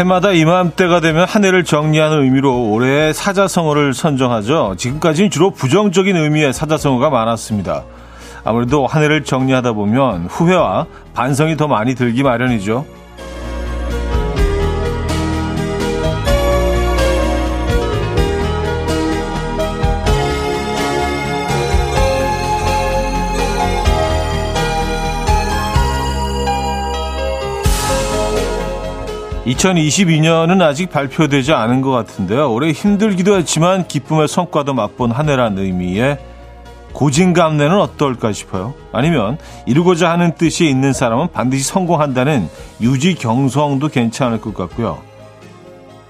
해마다 이맘때가 되면 한 해를 정리하는 의미로 올해의 사자성어를 선정하죠. 지금까지는 주로 부정적인 의미의 사자성어가 많았습니다. 아무래도 한 해를 정리하다 보면 후회와 반성이 더 많이 들기 마련이죠. 2022년은 아직 발표되지 않은 것 같은데요. 올해 힘들기도 했지만 기쁨의 성과도 맛본 한 해란 의미의 고진감래는 어떨까 싶어요. 아니면 이루고자 하는 뜻이 있는 사람은 반드시 성공한다는 유지 경성도 괜찮을 것 같고요.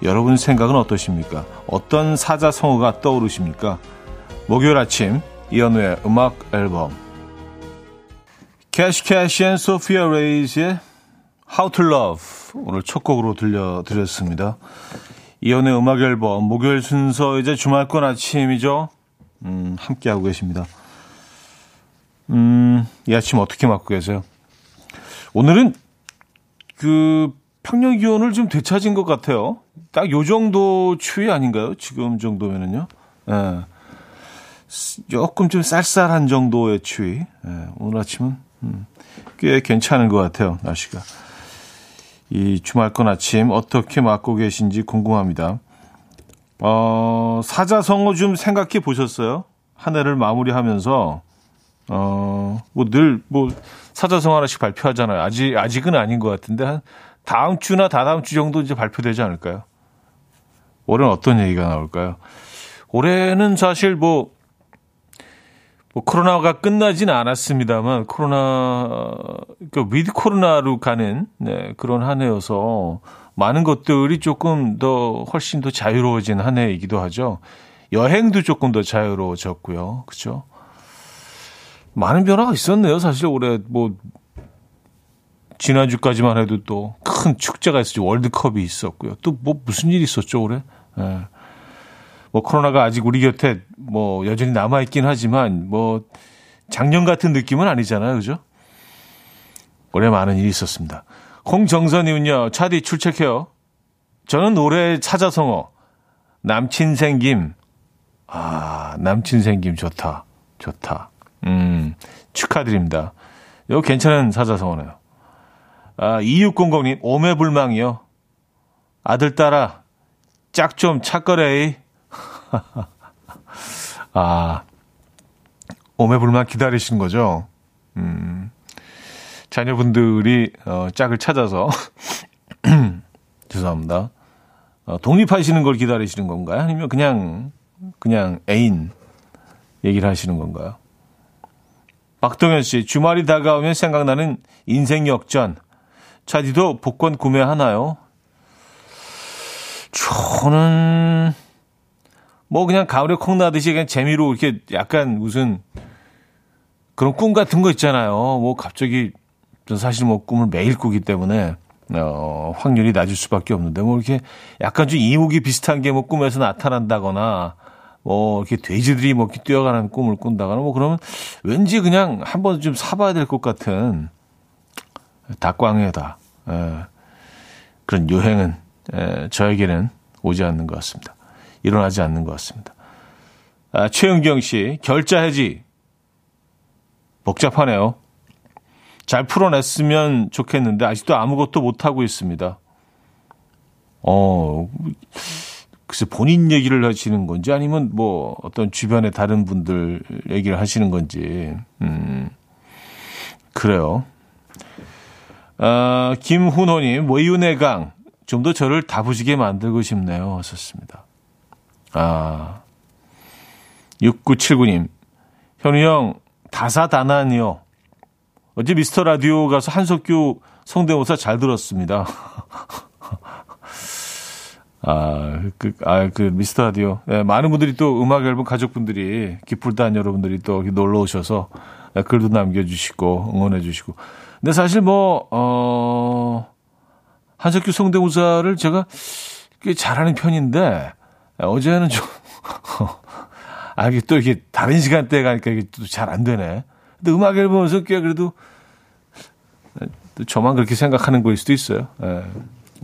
여러분 생각은 어떠십니까? 어떤 사자성어가 떠오르십니까? 목요일 아침 이연우의 음악 앨범 Cash Cash and Sofia Reyes의 How to Love 오늘 첫 곡으로 들려드렸습니다. 이현우의 음악 앨범 목요일 순서 이제 주말권 아침이죠. 음, 함께 하고 계십니다. 음, 이 아침 어떻게 맞고 계세요? 오늘은 그 평년 기온을 좀 되찾은 것 같아요. 딱 요 정도 추위 아닌가요? 지금 정도면은요. 예. 조금 좀 쌀쌀한 정도의 추위. 예, 오늘 아침은 음, 꽤 괜찮은 것 같아요. 날씨가. 이 주말권 아침 어떻게 맞고 계신지 궁금합니다. 어, 사자성어 좀 생각해 보셨어요? 한 해를 마무리하면서, 어, 뭐 늘, 뭐, 사자성어 하나씩 발표하잖아요. 아직, 아직은 아닌 것 같은데, 한 다음 주나 다다음 주 정도 이제 발표되지 않을까요? 올해는 어떤 얘기가 나올까요? 올해는 사실 뭐, 뭐 코로나가 끝나지는 않았습니다만 코로나 그 위드 코로나로 가는 네, 그런 한 해여서 많은 것들이 조금 더 훨씬 더 자유로워진 한 해이기도 하죠. 여행도 조금 더 자유로워졌고요. 그렇죠? 많은 변화가 있었네요. 사실 올해 뭐 지난주까지만 해도 또 큰 축제가 있었죠. 월드컵이 있었고요. 또 뭐 무슨 일이 있었죠, 올해? 네. 뭐 코로나가 아직 우리 곁에 뭐 여전히 남아 있긴 하지만 뭐 작년 같은 느낌은 아니잖아요. 그죠? 올해 많은 일이 있었습니다. 홍정선님은요, 차디 출첵해요. 저는 올해 찾아성어, 남친 생김. 아, 남친 생김 좋다. 좋다. 음, 축하드립니다. 이거 괜찮은 사자성어네요. 아, 2600님, 오매불망이요. 아들 따라 짝 좀 착거래. 아, 오매불만 기다리신 거죠? 음, 자녀분들이, 어, 짝을 찾아서, 죄송합니다. 어, 독립하시는 걸 기다리시는 건가요? 아니면 그냥, 그냥 애인 얘기를 하시는 건가요? 박동현 씨, 주말이 다가오면 생각나는 인생 역전. 차디도 복권 구매하나요? 저는, 뭐 그냥 가을에 콩 나듯이 그냥 재미로 이렇게 약간 무슨 그런 꿈 같은 거 있잖아요. 뭐 갑자기 사실 뭐 꿈을 매일 꾸기 때문에 어, 확률이 낮을 수밖에 없는데 뭐 이렇게 약간 좀 이목이 비슷한 게 뭐 꿈에서 나타난다거나 뭐 이렇게 돼지들이 뭐 뛰어가는 꿈을 꾼다거나 뭐 그러면 왠지 그냥 한번 좀 사봐야 될 것 같은 닭광회다. 에, 그런 유행은 에, 저에게는 오지 않는 것 같습니다. 일어나지 않는 것 같습니다. 아, 최은경 씨, 결자 해지. 복잡하네요. 잘 풀어냈으면 좋겠는데, 아직도 아무것도 못하고 있습니다. 어, 글쎄, 본인 얘기를 하시는 건지, 아니면 뭐, 어떤 주변의 다른 분들 얘기를 하시는 건지, 음, 그래요. 아, 김훈호님, 외유내 강. 좀 더 저를 다부지게 만들고 싶네요. 하셨습니다. 아, 6979님. 현우 형, 다사다난이요. 어제 미스터 라디오 가서 한석규 성대모사 잘 들었습니다. 아, 그, 아, 그, 미스터 라디오. 네, 많은 분들이 또 음악 앨범 가족분들이, 기쁠단 여러분들이 또 놀러 오셔서 글도 남겨주시고, 응원해주시고. 근데 사실 뭐, 어, 한석규 성대모사를 제가 꽤 잘하는 편인데, 어제는 좀, 아, 이게 또 이렇게 다른 시간대에 가니까 이게 또 잘 안 되네. 근데 음악 앨범에서 꽤 그래도 또 저만 그렇게 생각하는 거일 수도 있어요. 예.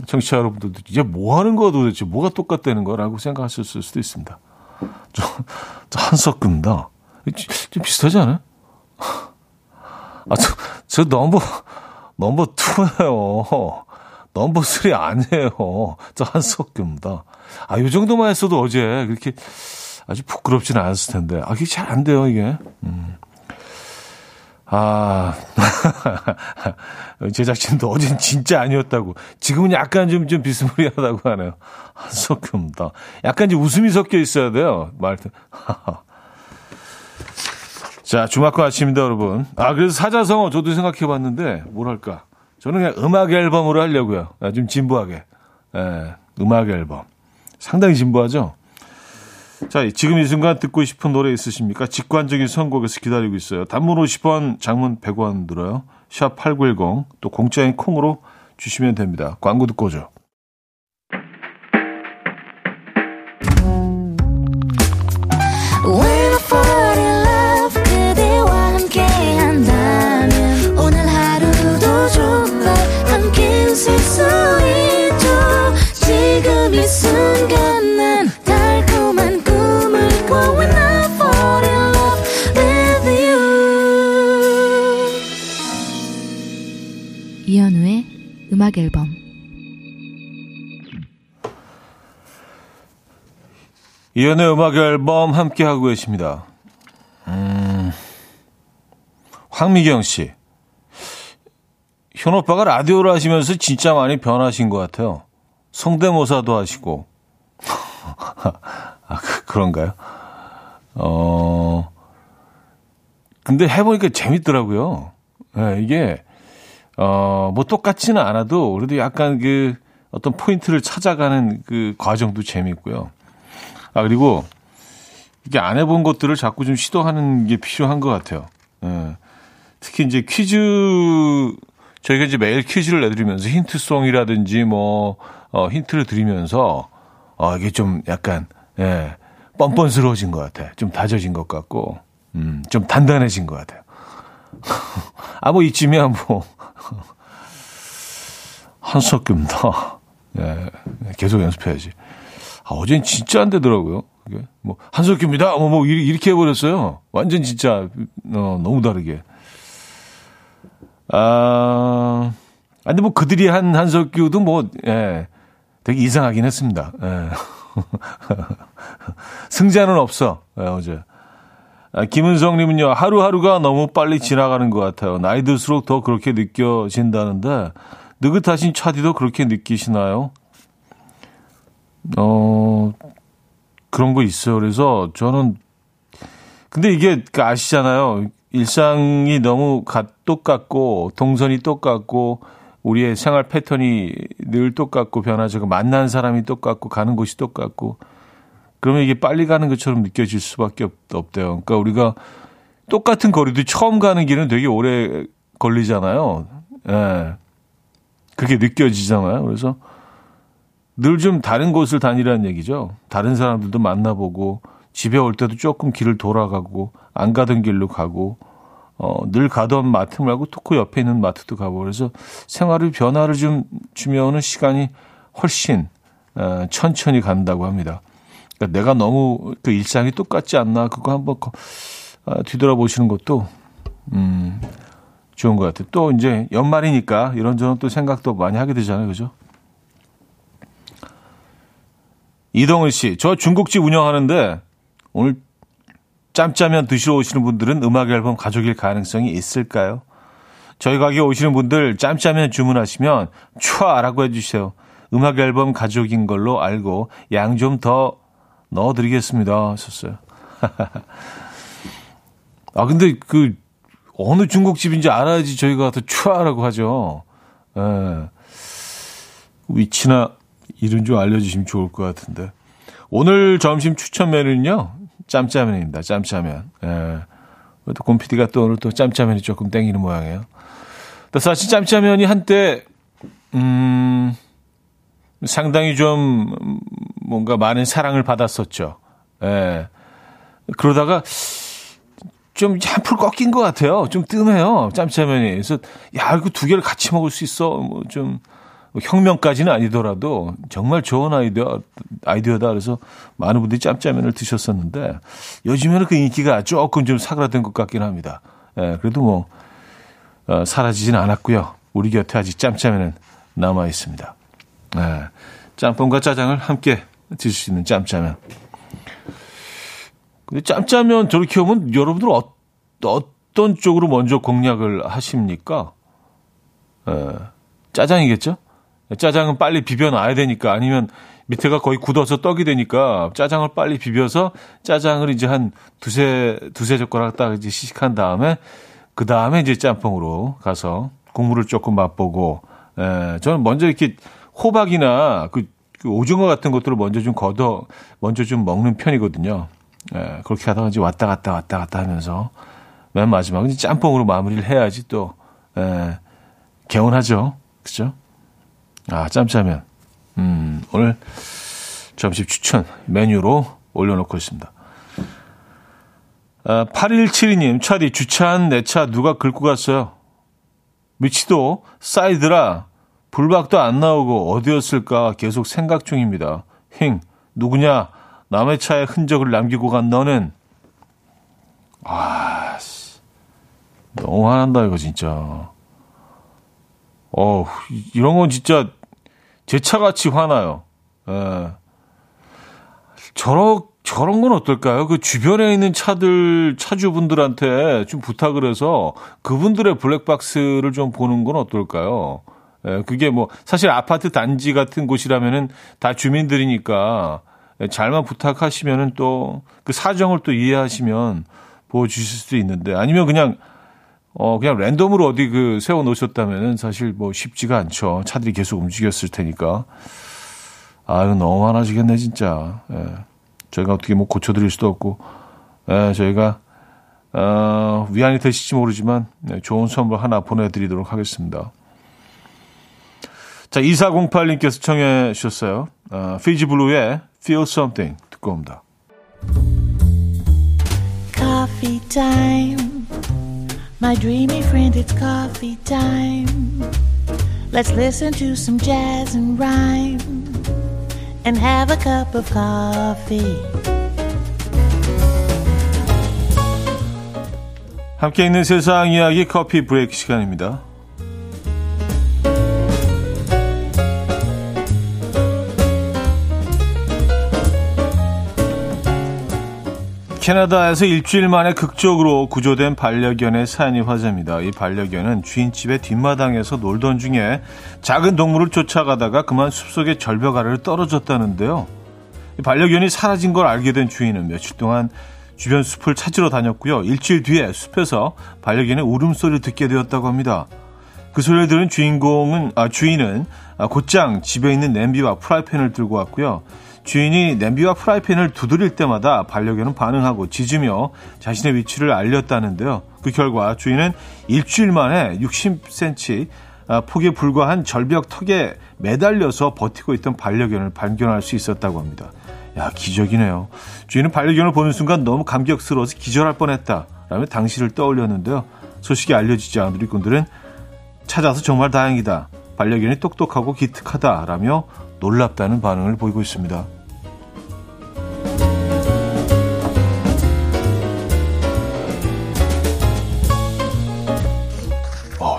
청취자 여러분들도 이제 뭐 하는 거야 도대체 뭐가 똑같다는 거라고 생각하실 수도 있습니다. 좀, 한석굽니다. 좀 비슷하지 않아요? 아, 저, 저 number, number two예요. number three 아니에요. 저 한석굽니다. 아, 요 정도만 했어도 어제 그렇게 아주 부끄럽지는 않았을 텐데. 아, 이게 잘 안 돼요, 이게. 음. 아, 제작진도 어젠 진짜 아니었다고. 지금은 약간 좀, 좀 비스무리하다고 하네요. 한석금다. 약간 이제 웃음이 섞여 있어야 돼요. 말, 자, 주말과 아침입니다, 여러분. 아, 그래서 사자성어 저도 생각해 봤는데, 뭐랄까. 저는 그냥 음악 앨범으로 하려고요. 아, 좀 진부하게. 예, 음악 앨범. 상당히 진부하죠? 자, 지금 이 순간 듣고 싶은 노래 있으십니까? 직관적인 선곡에서 기다리고 있어요. 단문 50원, 장문 100원 들어요. 샵 8910, 또 공짜인 콩으로 주시면 됩니다. 광고 듣고 오죠. 음악 앨범 이연의 음악 앨범 함께 하고 계십니다. 음, 황미경 씨. 현 오빠가 라디오를 하시면서 진짜 많이 변하신 것 같아요. 성대모사도 하시고. 아, 그, 그런가요? 어, 근데 해보니까 재밌더라고요. 네, 이게 어, 뭐 똑같지는 않아도 그래도 약간 그 어떤 포인트를 찾아가는 그 과정도 재미있고요. 아, 그리고 이게 안 해본 것들을 자꾸 좀 시도하는 게 필요한 것 같아요. 예. 특히 이제 퀴즈, 저희가 이제 매일 퀴즈를 내드리면서 힌트송이라든지 뭐, 어, 힌트를 드리면서, 어, 이게 좀 약간, 예, 뻔뻔스러워진 것 같아요. 좀 다져진 것 같고, 음, 좀 단단해진 것 같아요. 아, 뭐 이쯤이야, 뭐. 한석규입니다. 예, 계속 연습해야지. 아, 어젠 진짜 안 되더라고요. 그게. 뭐, 한석규입니다. 뭐, 뭐, 이렇게 해버렸어요. 완전 진짜, 어, 너무 다르게. 아, 근데 뭐 그들이 한 한석규도 뭐, 예, 되게 이상하긴 했습니다. 예. 승자는 없어, 예, 어제. 아, 김은성님은요, 하루하루가 너무 빨리 지나가는 것 같아요. 나이 들수록 더 그렇게 느껴진다는데, 느긋하신 차디도 그렇게 느끼시나요? 어, 그런 거 있어요. 그래서 저는, 근데 이게 그 아시잖아요. 일상이 너무 똑같고, 동선이 똑같고, 우리의 생활 패턴이 늘 똑같고 변하죠. 만난 사람이 똑같고, 가는 곳이 똑같고, 그러면 이게 빨리 가는 것처럼 느껴질 수밖에 없, 없대요. 그러니까 우리가 똑같은 거리도 처음 가는 길은 되게 오래 걸리잖아요. 예. 그게 느껴지잖아요. 그래서 늘 좀 다른 곳을 다니라는 얘기죠. 다른 사람들도 만나보고 집에 올 때도 조금 길을 돌아가고 안 가던 길로 가고 어, 늘 가던 마트 말고 또그 옆에 있는 마트도 가고 그래서 생활의 변화를 좀 주면은 시간이 훨씬 어, 천천히 간다고 합니다. 그러니까 내가 너무 그 일상이 똑같지 않나 그거 한번 어, 뒤돌아보시는 것도 음, 좋은 것 같아요. 또 이제 연말이니까 이런저런 또 생각도 많이 하게 되잖아요, 그죠? 이동은 씨, 저 중국집 운영하는데 오늘 짬짜면 드시러 오시는 분들은 음악 앨범 가족일 가능성이 있을까요? 저희 가게 오시는 분들 짬짜면 주문하시면 촤라고 해주세요. 음악 앨범 가족인 걸로 알고 양 좀 더 넣어드리겠습니다. 하셨어요. 아 근데 그 어느 중국집인지 알아야지 저희가 더 추하라고 하죠. 예. 위치나 이름 좀 알려주시면 좋을 것 같은데. 오늘 점심 추천 메뉴는요, 짬짜면입니다. 짬짜면. 예. 또 곰피디가 또 오늘 또 짬짜면이 조금 땡기는 모양이에요. 사실 짬짜면이 한때, 음, 상당히 좀 뭔가 많은 사랑을 받았었죠. 예. 그러다가 좀 한풀 꺾인 것 같아요. 좀 뜸해요. 짬짜면이. 그래서, 야, 이거 두 개를 같이 먹을 수 있어. 뭐 좀, 뭐 혁명까지는 아니더라도 정말 좋은 아이디어, 아이디어다. 그래서 많은 분들이 짬짜면을 드셨었는데 요즘에는 그 인기가 조금 좀 사그라든 것 같긴 합니다. 예, 그래도 뭐, 어, 사라지진 않았고요. 우리 곁에 아직 짬짜면은 남아 있습니다. 예, 짬뽕과 짜장을 함께 드실 수 있는 짬짜면. 근데 짬짜면 저렇게 오면 여러분들 어, 어떤 쪽으로 먼저 공략을 하십니까? 예, 짜장이겠죠? 짜장은 빨리 비벼놔야 되니까 아니면 밑에가 거의 굳어서 떡이 되니까 짜장을 빨리 비벼서 짜장을 이제 한 두세 두세 젓가락 딱 이제 시식한 다음에 그 다음에 이제 짬뽕으로 가서 국물을 조금 맛보고 에, 저는 먼저 이렇게 호박이나 그, 그 오징어 같은 것들을 먼저 좀 걷어 먼저 좀 먹는 편이거든요. 에, 그렇게 하다가 이제 왔다 갔다 왔다 갔다 하면서 맨 마지막은 짬뽕으로 마무리를 해야지 또 에, 개운하죠. 그죠? 아, 짬짜면. 음, 오늘 점심 추천 메뉴로 올려놓고 있습니다. 아, 8172님, 차디, 주차한 내 차 누가 긁고 갔어요? 미치도 사이드라 불박도 안 나오고 어디였을까 계속 생각 중입니다. 힝, 누구냐? 남의 차에 흔적을 남기고 간 너는 아, 너무 화난다 이거 진짜. 어, 이런 건 진짜 제 차같이 화나요. 예. 저런, 저런 건 어떨까요? 그 주변에 있는 차들, 차주분들한테 좀 부탁을 해서 그분들의 블랙박스를 좀 보는 건 어떨까요? 예, 그게 뭐, 사실 아파트 단지 같은 곳이라면은 다 주민들이니까 예, 잘만 부탁하시면은 또 그 사정을 또 이해하시면 보여주실 수도 있는데 아니면 그냥 어, 그냥 랜덤으로 어디 그 세워 놓으셨다면은 사실 뭐 쉽지가 않죠. 차들이 계속 움직였을 테니까. 아, 이거 너무 많아지겠네, 진짜. 예. 저희가 어떻게 뭐 고쳐드릴 수도 없고, 예, 저희가, 어, 위안이 되실지 모르지만, 네, 좋은 선물 하나 보내드리도록 하겠습니다. 자, 2408님께서 청해 주셨어요. 어, 피지 블루의 Feel Something 듣고 옵니다. Coffee time. My dreamy friend, it's coffee time. Let's listen to some jazz and rhyme and have a cup of coffee. 함께 있는 세상 이야기 커피 브레이크 시간입니다. 캐나다에서 일주일 만에 극적으로 구조된 반려견의 사연이 화제입니다. 이 반려견은 주인집의 뒷마당에서 놀던 중에 작은 동물을 쫓아가다가 그만 숲속의 절벽 아래로 떨어졌다는데요. 이 반려견이 사라진 걸 알게 된 주인은 며칠 동안 주변 숲을 찾으러 다녔고요. 일주일 뒤에 숲에서 반려견의 울음소리를 듣게 되었다고 합니다. 그 소리를 들은 주인공은 아, 주인은 아, 곧장 집에 있는 냄비와 프라이팬을 들고 왔고요. 주인이 냄비와 프라이팬을 두드릴 때마다 반려견은 반응하고 짖으며 자신의 위치를 알렸다는데요. 그 결과 주인은 일주일 만에 60cm 아, 폭에 불과한 절벽 턱에 매달려서 버티고 있던 반려견을 발견할 수 있었다고 합니다. 야, 기적이네요. 주인은 반려견을 보는 순간 너무 감격스러워서 기절할 뻔했다. 라며 당시를 떠올렸는데요. 소식이 알려지지 않은 누리꾼들은 찾아서 정말 다행이다. 반려견이 똑똑하고 기특하다. 라며 놀랍다는 반응을 보이고 있습니다.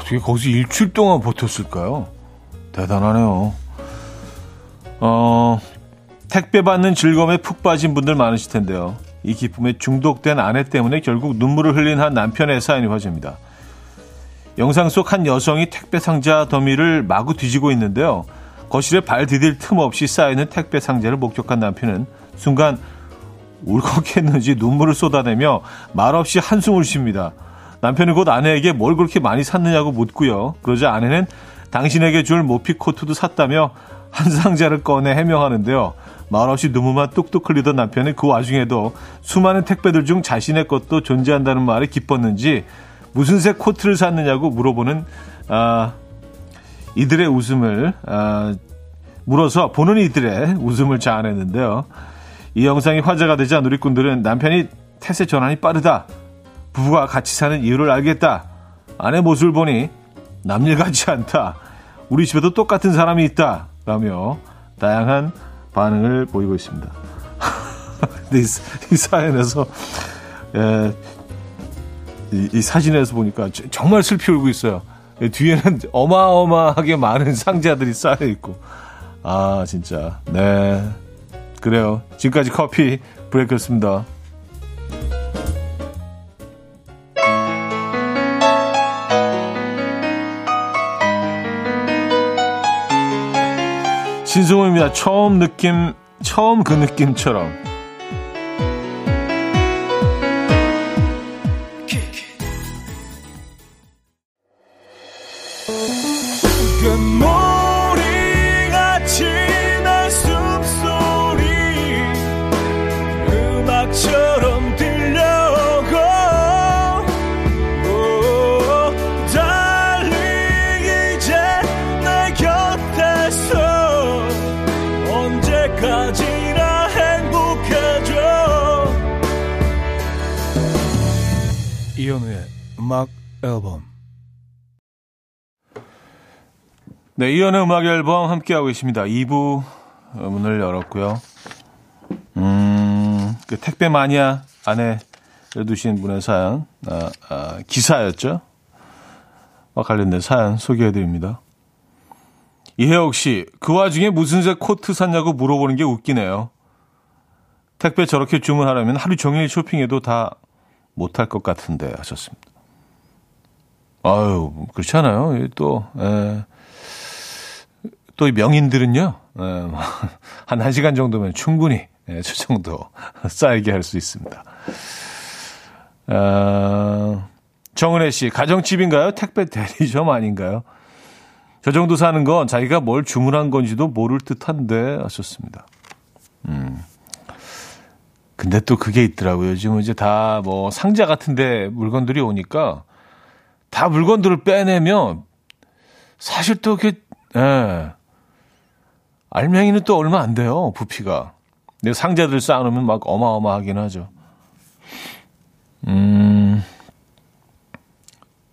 어떻게 거기서 일주일 동안 버텼을까요? 대단하네요. 어, 택배 받는 즐거움에 푹 빠진 분들 많으실 텐데요. 이 기쁨에 중독된 아내 때문에 결국 눈물을 흘린 한 남편의 사연이 화제입니다. 영상 속 한 여성이 택배 상자 더미를 마구 뒤지고 있는데요. 거실에 발 디딜 틈 없이 쌓이는 택배 상자를 목격한 남편은 순간 울컥했는지 눈물을 쏟아내며 말없이 한숨을 쉽니다. 남편은 곧 아내에게 뭘 그렇게 많이 샀느냐고 묻고요. 그러자 아내는 당신에게 줄 모피 코트도 샀다며 한 상자를 꺼내 해명하는데요. 말없이 눈물만 뚝뚝 흘리던 남편은 그 와중에도 수많은 택배들 중 자신의 것도 존재한다는 말에 기뻤는지 무슨 색 코트를 샀느냐고 물어보는 아, 이들의 웃음을 아, 물어서 보는 이들의 웃음을 자아냈는데요. 이 영상이 화제가 되자 누리꾼들은 남편이 태세 전환이 빠르다. 부부가 같이 사는 이유를 알겠다. 아내 모습을 보니 남일 같지 않다. 우리 집에도 똑같은 사람이 있다. 라며 다양한 반응을 보이고 있습니다. 이, 이 사연에서, 예, 이, 이, 사진에서 보니까 정말 슬피 울고 있어요. 예, 뒤에는 어마어마하게 많은 상자들이 쌓여 있고. 아, 진짜. 네. 그래요. 지금까지 커피 브레이크였습니다. 신승호입니다. 처음 느낌, 처음 그 느낌처럼. 음악 앨범 네, 이연의 음악 앨범 함께하고 계십니다. 2부 문을 열었고요. 음, 그 택배 마니아 안에 두신 분의 사연, 아, 아, 기사였죠? 와 관련된 사연 소개해드립니다. 이혜옥 씨, 그 와중에 무슨 색 코트 샀냐고 물어보는 게 웃기네요. 택배 저렇게 주문하려면 하루 종일 쇼핑해도 다 못할 것 같은데 하셨습니다. 아유, 그렇잖아요. 또, 에, 또 명인들은요, 에, 한 1시간 정도면 충분히 예, 저 정도 쌓이게 할 수 있습니다. 어, 정은혜 씨, 가정집인가요? 택배 대리점 아닌가요? 저 정도 사는 건 자기가 뭘 주문한 건지도 모를 듯 한데 하셨습니다. 음. 근데 또 그게 있더라고요. 지금 이제 다 뭐 상자 같은데 물건들이 오니까 다 물건들을 빼내면 사실 또 이렇게 예. 알맹이는 또 얼마 안 돼요 부피가. 근데 상자들 쌓아놓으면 막 어마어마하긴 하죠. 음.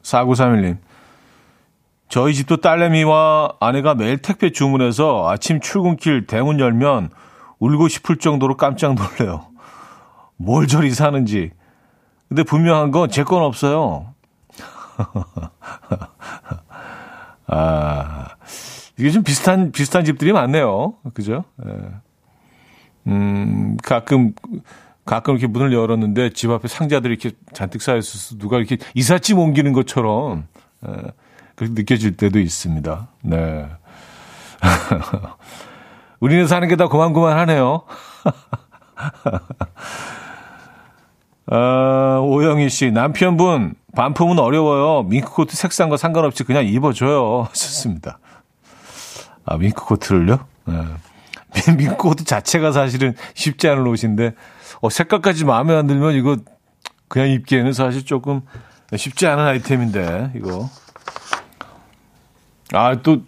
4931님. 저희 집도 딸내미와 아내가 매일 택배 주문해서 아침 출근길 대문 열면 울고 싶을 정도로 깜짝 놀래요. 뭘 저리 사는지. 근데 분명한 건 제 건 없어요. 아, 이게 좀 비슷한, 비슷한 집들이 많네요. 그죠? 예. 음, 가끔, 가끔 이렇게 문을 열었는데 집 앞에 상자들이 이렇게 잔뜩 쌓여있어서 누가 이렇게 이삿짐 옮기는 것처럼, 예, 그렇게 느껴질 때도 있습니다. 네. 우리는 사는 게 다 고만고만하네요. 어, 오영희 씨, 남편분, 반품은 어려워요. 밍크코트 색상과 상관없이 그냥 입어줘요. 하셨습니다. 아, 밍크코트를요? 네. 밍크코트 자체가 사실은 쉽지 않은 옷인데, 어, 색깔까지 마음에 안 들면 이거 그냥 입기에는 사실 조금 쉽지 않은 아이템인데, 이거. 아, 또,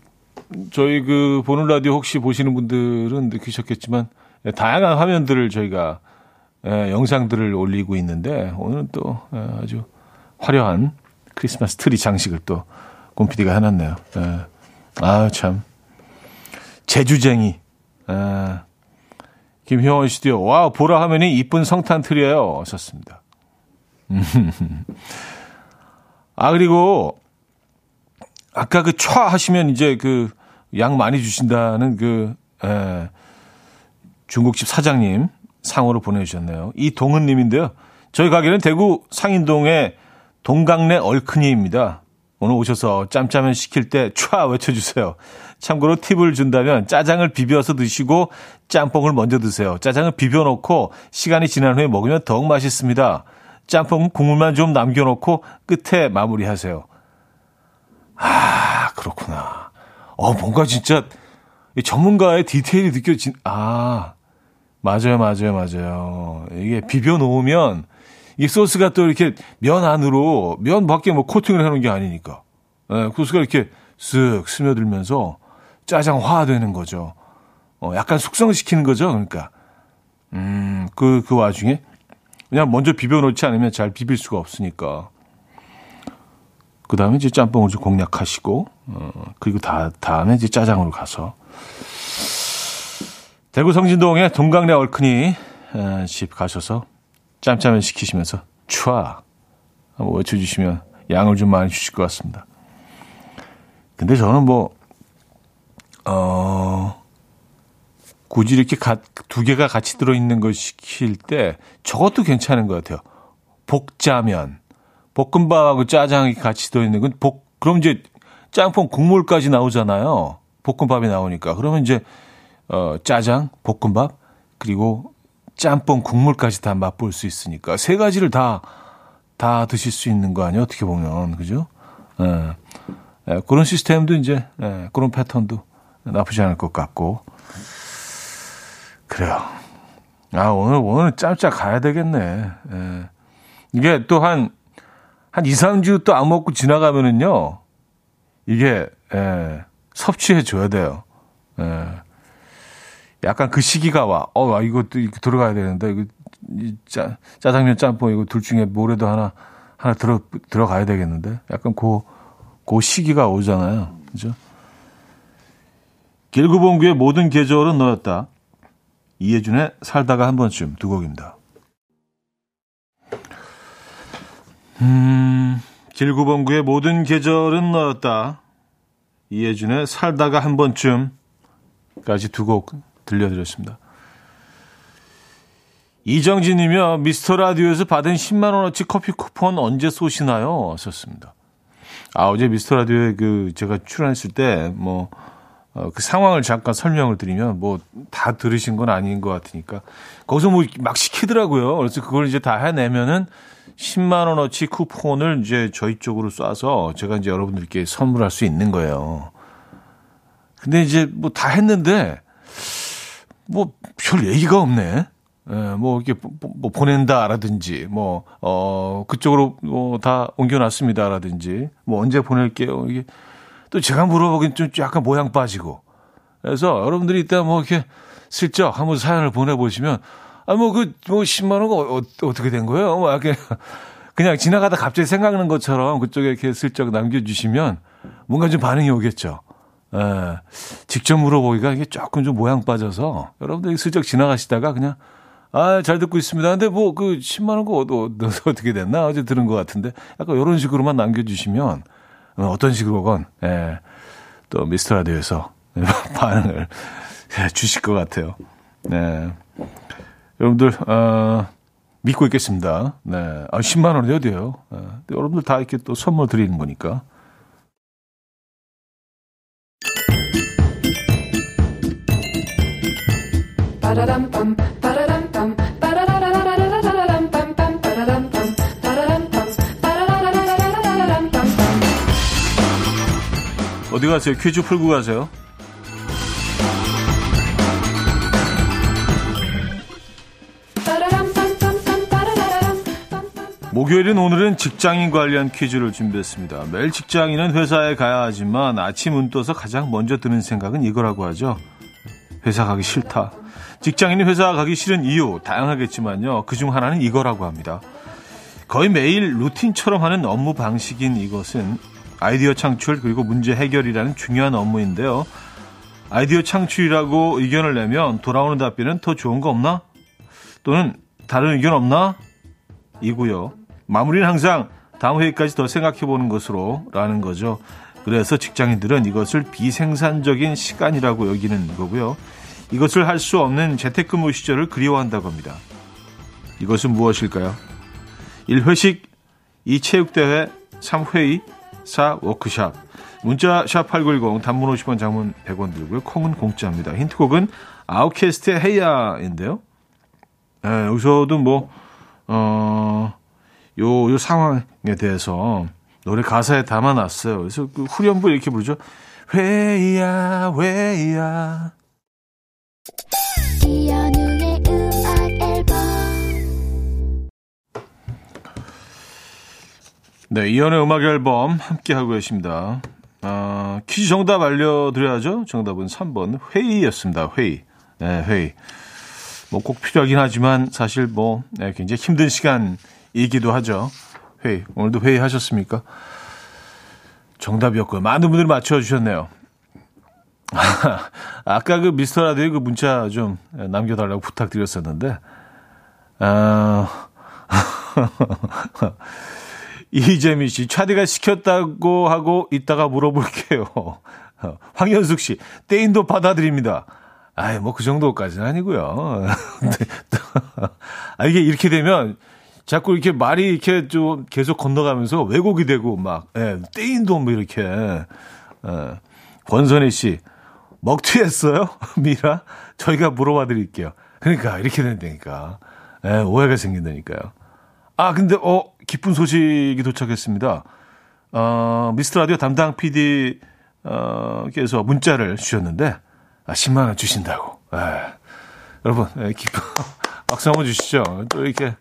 저희 그 보는 라디오 혹시 보시는 분들은 느끼셨겠지만, 다양한 화면들을 저희가 예, 영상들을 올리고 있는데 오늘은 또 예, 아주 화려한 크리스마스 트리 장식을 또 곰피디가 해놨네요. 예. 아 참. 재주쟁이. 예. 김효원 씨도요. 와 보라 화면이 이쁜 성탄 트리예요. 하셨습니다. 아 그리고 아까 그 촤 하시면 이제 그 양 많이 주신다는 그 예, 중국집 사장님 상호로 보내주셨네요. 이 동은님인데요. 저희 가게는 대구 상인동의 동강내 얼큰이입니다. 오늘 오셔서 짬짜면 시킬 때 촤 외쳐주세요. 참고로 팁을 준다면 짜장을 비벼서 드시고 짬뽕을 먼저 드세요. 짜장을 비벼놓고 시간이 지난 후에 먹으면 더욱 맛있습니다. 짬뽕 국물만 좀 남겨놓고 끝에 마무리하세요. 아, 그렇구나. 어, 뭔가 진짜 전문가의 디테일이 느껴진, 아, 맞아요, 맞아요, 맞아요. 이게 비벼 놓으면 이 소스가 또 이렇게 면 안으로 면 밖에 뭐 코팅을 해놓은 게 아니니까 예, 소스가 이렇게 쓱 스며들면서 짜장화되는 거죠. 어, 약간 숙성시키는 거죠. 그러니까 음, 그, 그 와중에 그냥 먼저 비벼 놓지 않으면 잘 비빌 수가 없으니까 그 다음에 이제 짬뽕을 좀 공략하시고, 어, 그리고 다, 다음에 이제 짜장으로 가서. 대구 성진동에 동강래 얼큰이 집 가셔서 짬짜면 시키시면서 촤 한번 외쳐주시면 양을 좀 많이 주실 것 같습니다. 근데 저는 뭐, 어, 굳이 이렇게 가, 두 개가 같이 들어있는 걸 시킬 때 저것도 괜찮은 것 같아요. 복짜면. 볶음밥하고 짜장이 같이 들어있는 건 복, 그럼 이제 짬뽕 국물까지 나오잖아요. 볶음밥이 나오니까. 그러면 이제, 어, 짜장, 볶음밥, 그리고 짬뽕 국물까지 다 맛볼 수 있으니까 세 가지를 다, 다 드실 수 있는 거 아니에요? 어떻게 보면. 그죠? 예. 예, 그런 시스템도 이제, 예, 그런 패턴도 나쁘지 않을 것 같고. 그래요. 아, 오늘, 오늘 짬짜 가야 되겠네. 예. 이게 또 한, 한 2, 3주 또 안 먹고 지나가면은요, 이게, 예, 섭취해 줘야 돼요. 예. 약간 그 시기가 와. 어, 아, 이것도 이렇게 들어가야 되는데, 이거, 이 짜, 짜장면 짬뽕 이거 둘 중에 뭐라도 하나, 하나 들어, 들어가야 되겠는데? 약간 그, 그 시기가 오잖아요. 그죠? 길구봉구의 모든 계절은 너였다. 이해준의 살다가 한 번쯤 두 곡입니다. 음, 길구봉구의 모든 계절은 너였다. 이해준의 살다가 한 번쯤까지 두 곡 들려드렸습니다. 이정진이며 미스터 라디오에서 받은 10만 원어치 커피 쿠폰 언제 쏘시나요? 썼습니다. 아 어제 미스터 라디오에 그 제가 출연했을 때뭐 어, 그 상황을 잠깐 설명을 드리면 뭐 다 들으신 건 아닌 것 같으니까 거기서 뭐 막 시키더라고요. 그래서 그걸 이제 다 해내면은 10만 원어치 쿠폰을 이제 저희 쪽으로 쏴서 제가 이제 여러분들께 선물할 수 있는 거예요. 근데 이제 뭐 다 했는데 뭐 별 얘기가 없네. 예, 뭐 이렇게 뭐 보낸다라든지 뭐 어 그쪽으로 뭐 다 옮겨놨습니다라든지 뭐 언제 보낼게요 이게 또 제가 물어보긴 좀 약간 모양 빠지고. 그래서 여러분들이 이따 뭐 이렇게 슬쩍 한번 사연을 보내보시면, 아, 뭐 그, 뭐 10만 원가 어, 어, 떻게 된 거예요? 뭐 이렇게 그냥 지나가다 갑자기 생각나는 것처럼 그쪽에 이렇게 슬쩍 남겨주시면 뭔가 좀 반응이 오겠죠. 예, 직접 물어보기가 이게 조금 좀 모양 빠져서 여러분들이 슬쩍 지나가시다가 그냥 아, 잘 듣고 있습니다. 근데 뭐 그 10만 원거 어, 어떻게 됐나 어제 들은 것 같은데 약간 이런 식으로만 남겨주시면 어, 어떤 식으로건 예, 또 미스터 라디오에서 반응을 주실 것 같아요. 네. 여러분들 어, 믿고 있겠습니다. 네. 아, 10만 원이 어디예요? 네. 여러분들 다 이렇게 또 선물 드리는 거니까. 어디 가세요? 퀴즈 풀고 가세요. 목요일인 오늘은 직장인 관련 퀴즈를 준비했습니다. 매일 직장인은 회사에 가야 하지만 아침 운 떠서 가장 먼저 드는 생각은 이거라고 하죠. 회사 가기 싫다. 직장인이 회사 가기 싫은 이유 다양하겠지만요. 그중 하나는 이거라고 합니다. 거의 매일 루틴처럼 하는 업무 방식인 이것은 아이디어 창출 그리고 문제 해결이라는 중요한 업무인데요. 아이디어 창출이라고 의견을 내면 돌아오는 답변은 더 좋은 거 없나? 또는 다른 의견 없나? 이고요. 마무리는 항상 다음 회의까지 더 생각해 보는 것으로 라는 거죠. 그래서 직장인들은 이것을 비생산적인 시간이라고 여기는 거고요. 이것을 할 수 없는 재택근무 시절을 그리워한다고 합니다. 이것은 무엇일까요? 1회식, 2체육대회, 3회의, 4 워크샵. 문자 샵8910 단문 50원 장문 100원 들고요. 콩은 공짜입니다. 힌트곡은 아웃캐스트의 헤이야인데요. 네, 여기서도 뭐, 어, 요, 요 상황에 대해서 노래 가사에 담아놨어요. 그래서 그 후렴부 이렇게 부르죠. 회야, 회야. 네, 이연의 음악 앨범 함께하고 계십니다. 아, 퀴즈 정답 알려드려야죠. 정답은 3번 회의였습니다. 회의. 네, 회의. 뭐 꼭 필요하긴 하지만 사실 뭐 네, 굉장히 힘든 시간이기도 하죠. 회의. 오늘도 회의하셨습니까? 정답이었고요. 많은 분들이 맞춰주셨네요. 아까 그 미스터 라디오 그 문자 좀 남겨달라고 부탁드렸었는데, 아, 이재미 씨, 차디가 시켰다고 하고 이따가 물어볼게요. 황현숙 씨, 떼인도 받아드립니다. 아이, 뭐, 그 정도까지는 아니고요. 아, 이게 이렇게 되면 자꾸 이렇게 말이 이렇게 좀 계속 건너가면서 왜곡이 되고 막, 예, 떼인도 뭐 이렇게. 예. 권선희 씨, 먹튀했어요? 미라? 저희가 물어봐 드릴게요. 그러니까, 이렇게 된다니까. 예, 오해가 생긴다니까요. 아, 근데, 어, 기쁜 소식이 도착했습니다. 어, 미스터 라디오 담당 PD, 어, 께서 문자를 주셨는데, 아, 10만원 주신다고. 예. 여러분, 예, 기쁜, 박수 한번 주시죠. 또 이렇게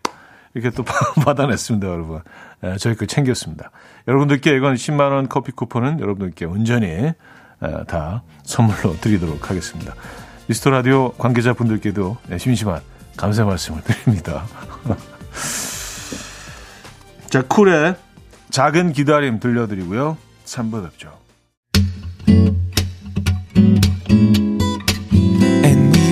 이렇게 또 받아냈습니다, 여러분. 예, 저희 거 챙겼습니다. 여러분들께 이건 10만 원 커피 쿠폰은 여러분들께 온전히 예, 다 선물로 드리도록 하겠습니다. 미스터 라디오 관계자분들께도 예, 심심한 감사 말씀을 드립니다. 자, 쿨의 작은 기다림 들려드리고요. 3부 뵙죠.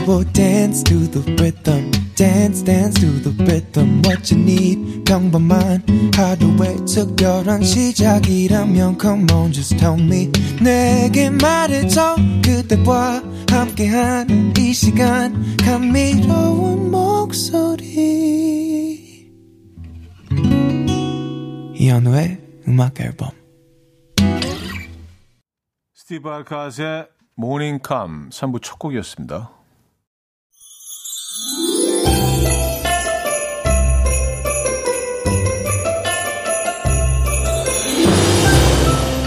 And we will dance to the rhythm. dance dance to the rhythm what you need 평범한 하루의 특별한 시작이라면 come on just tell me 내게 말해줘 그대와 함께한 이 시간 감미로운 목소리 이현우의 음악 앨범 스티브 알카스의 Morning Calm 3부 첫 곡이었습니다.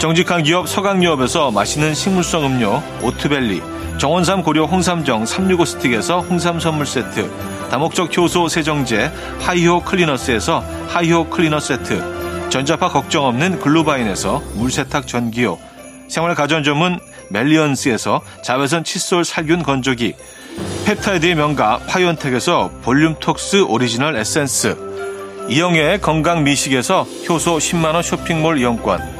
정직한 기업 서강유업에서 맛있는 식물성 음료 오트벨리 정원삼 고려 홍삼정 365스틱에서 홍삼 선물 세트 다목적 효소 세정제 하이호 클리너스에서 하이호 클리너 세트 전자파 걱정 없는 글루바인에서 물세탁 전기요 생활 가전 전문 멜리언스에서 자외선 칫솔 살균 건조기 펩타이드의 명가 파이언텍에서 볼륨톡스 오리지널 에센스 이영애의 건강 미식에서 효소 10만원 쇼핑몰 이용권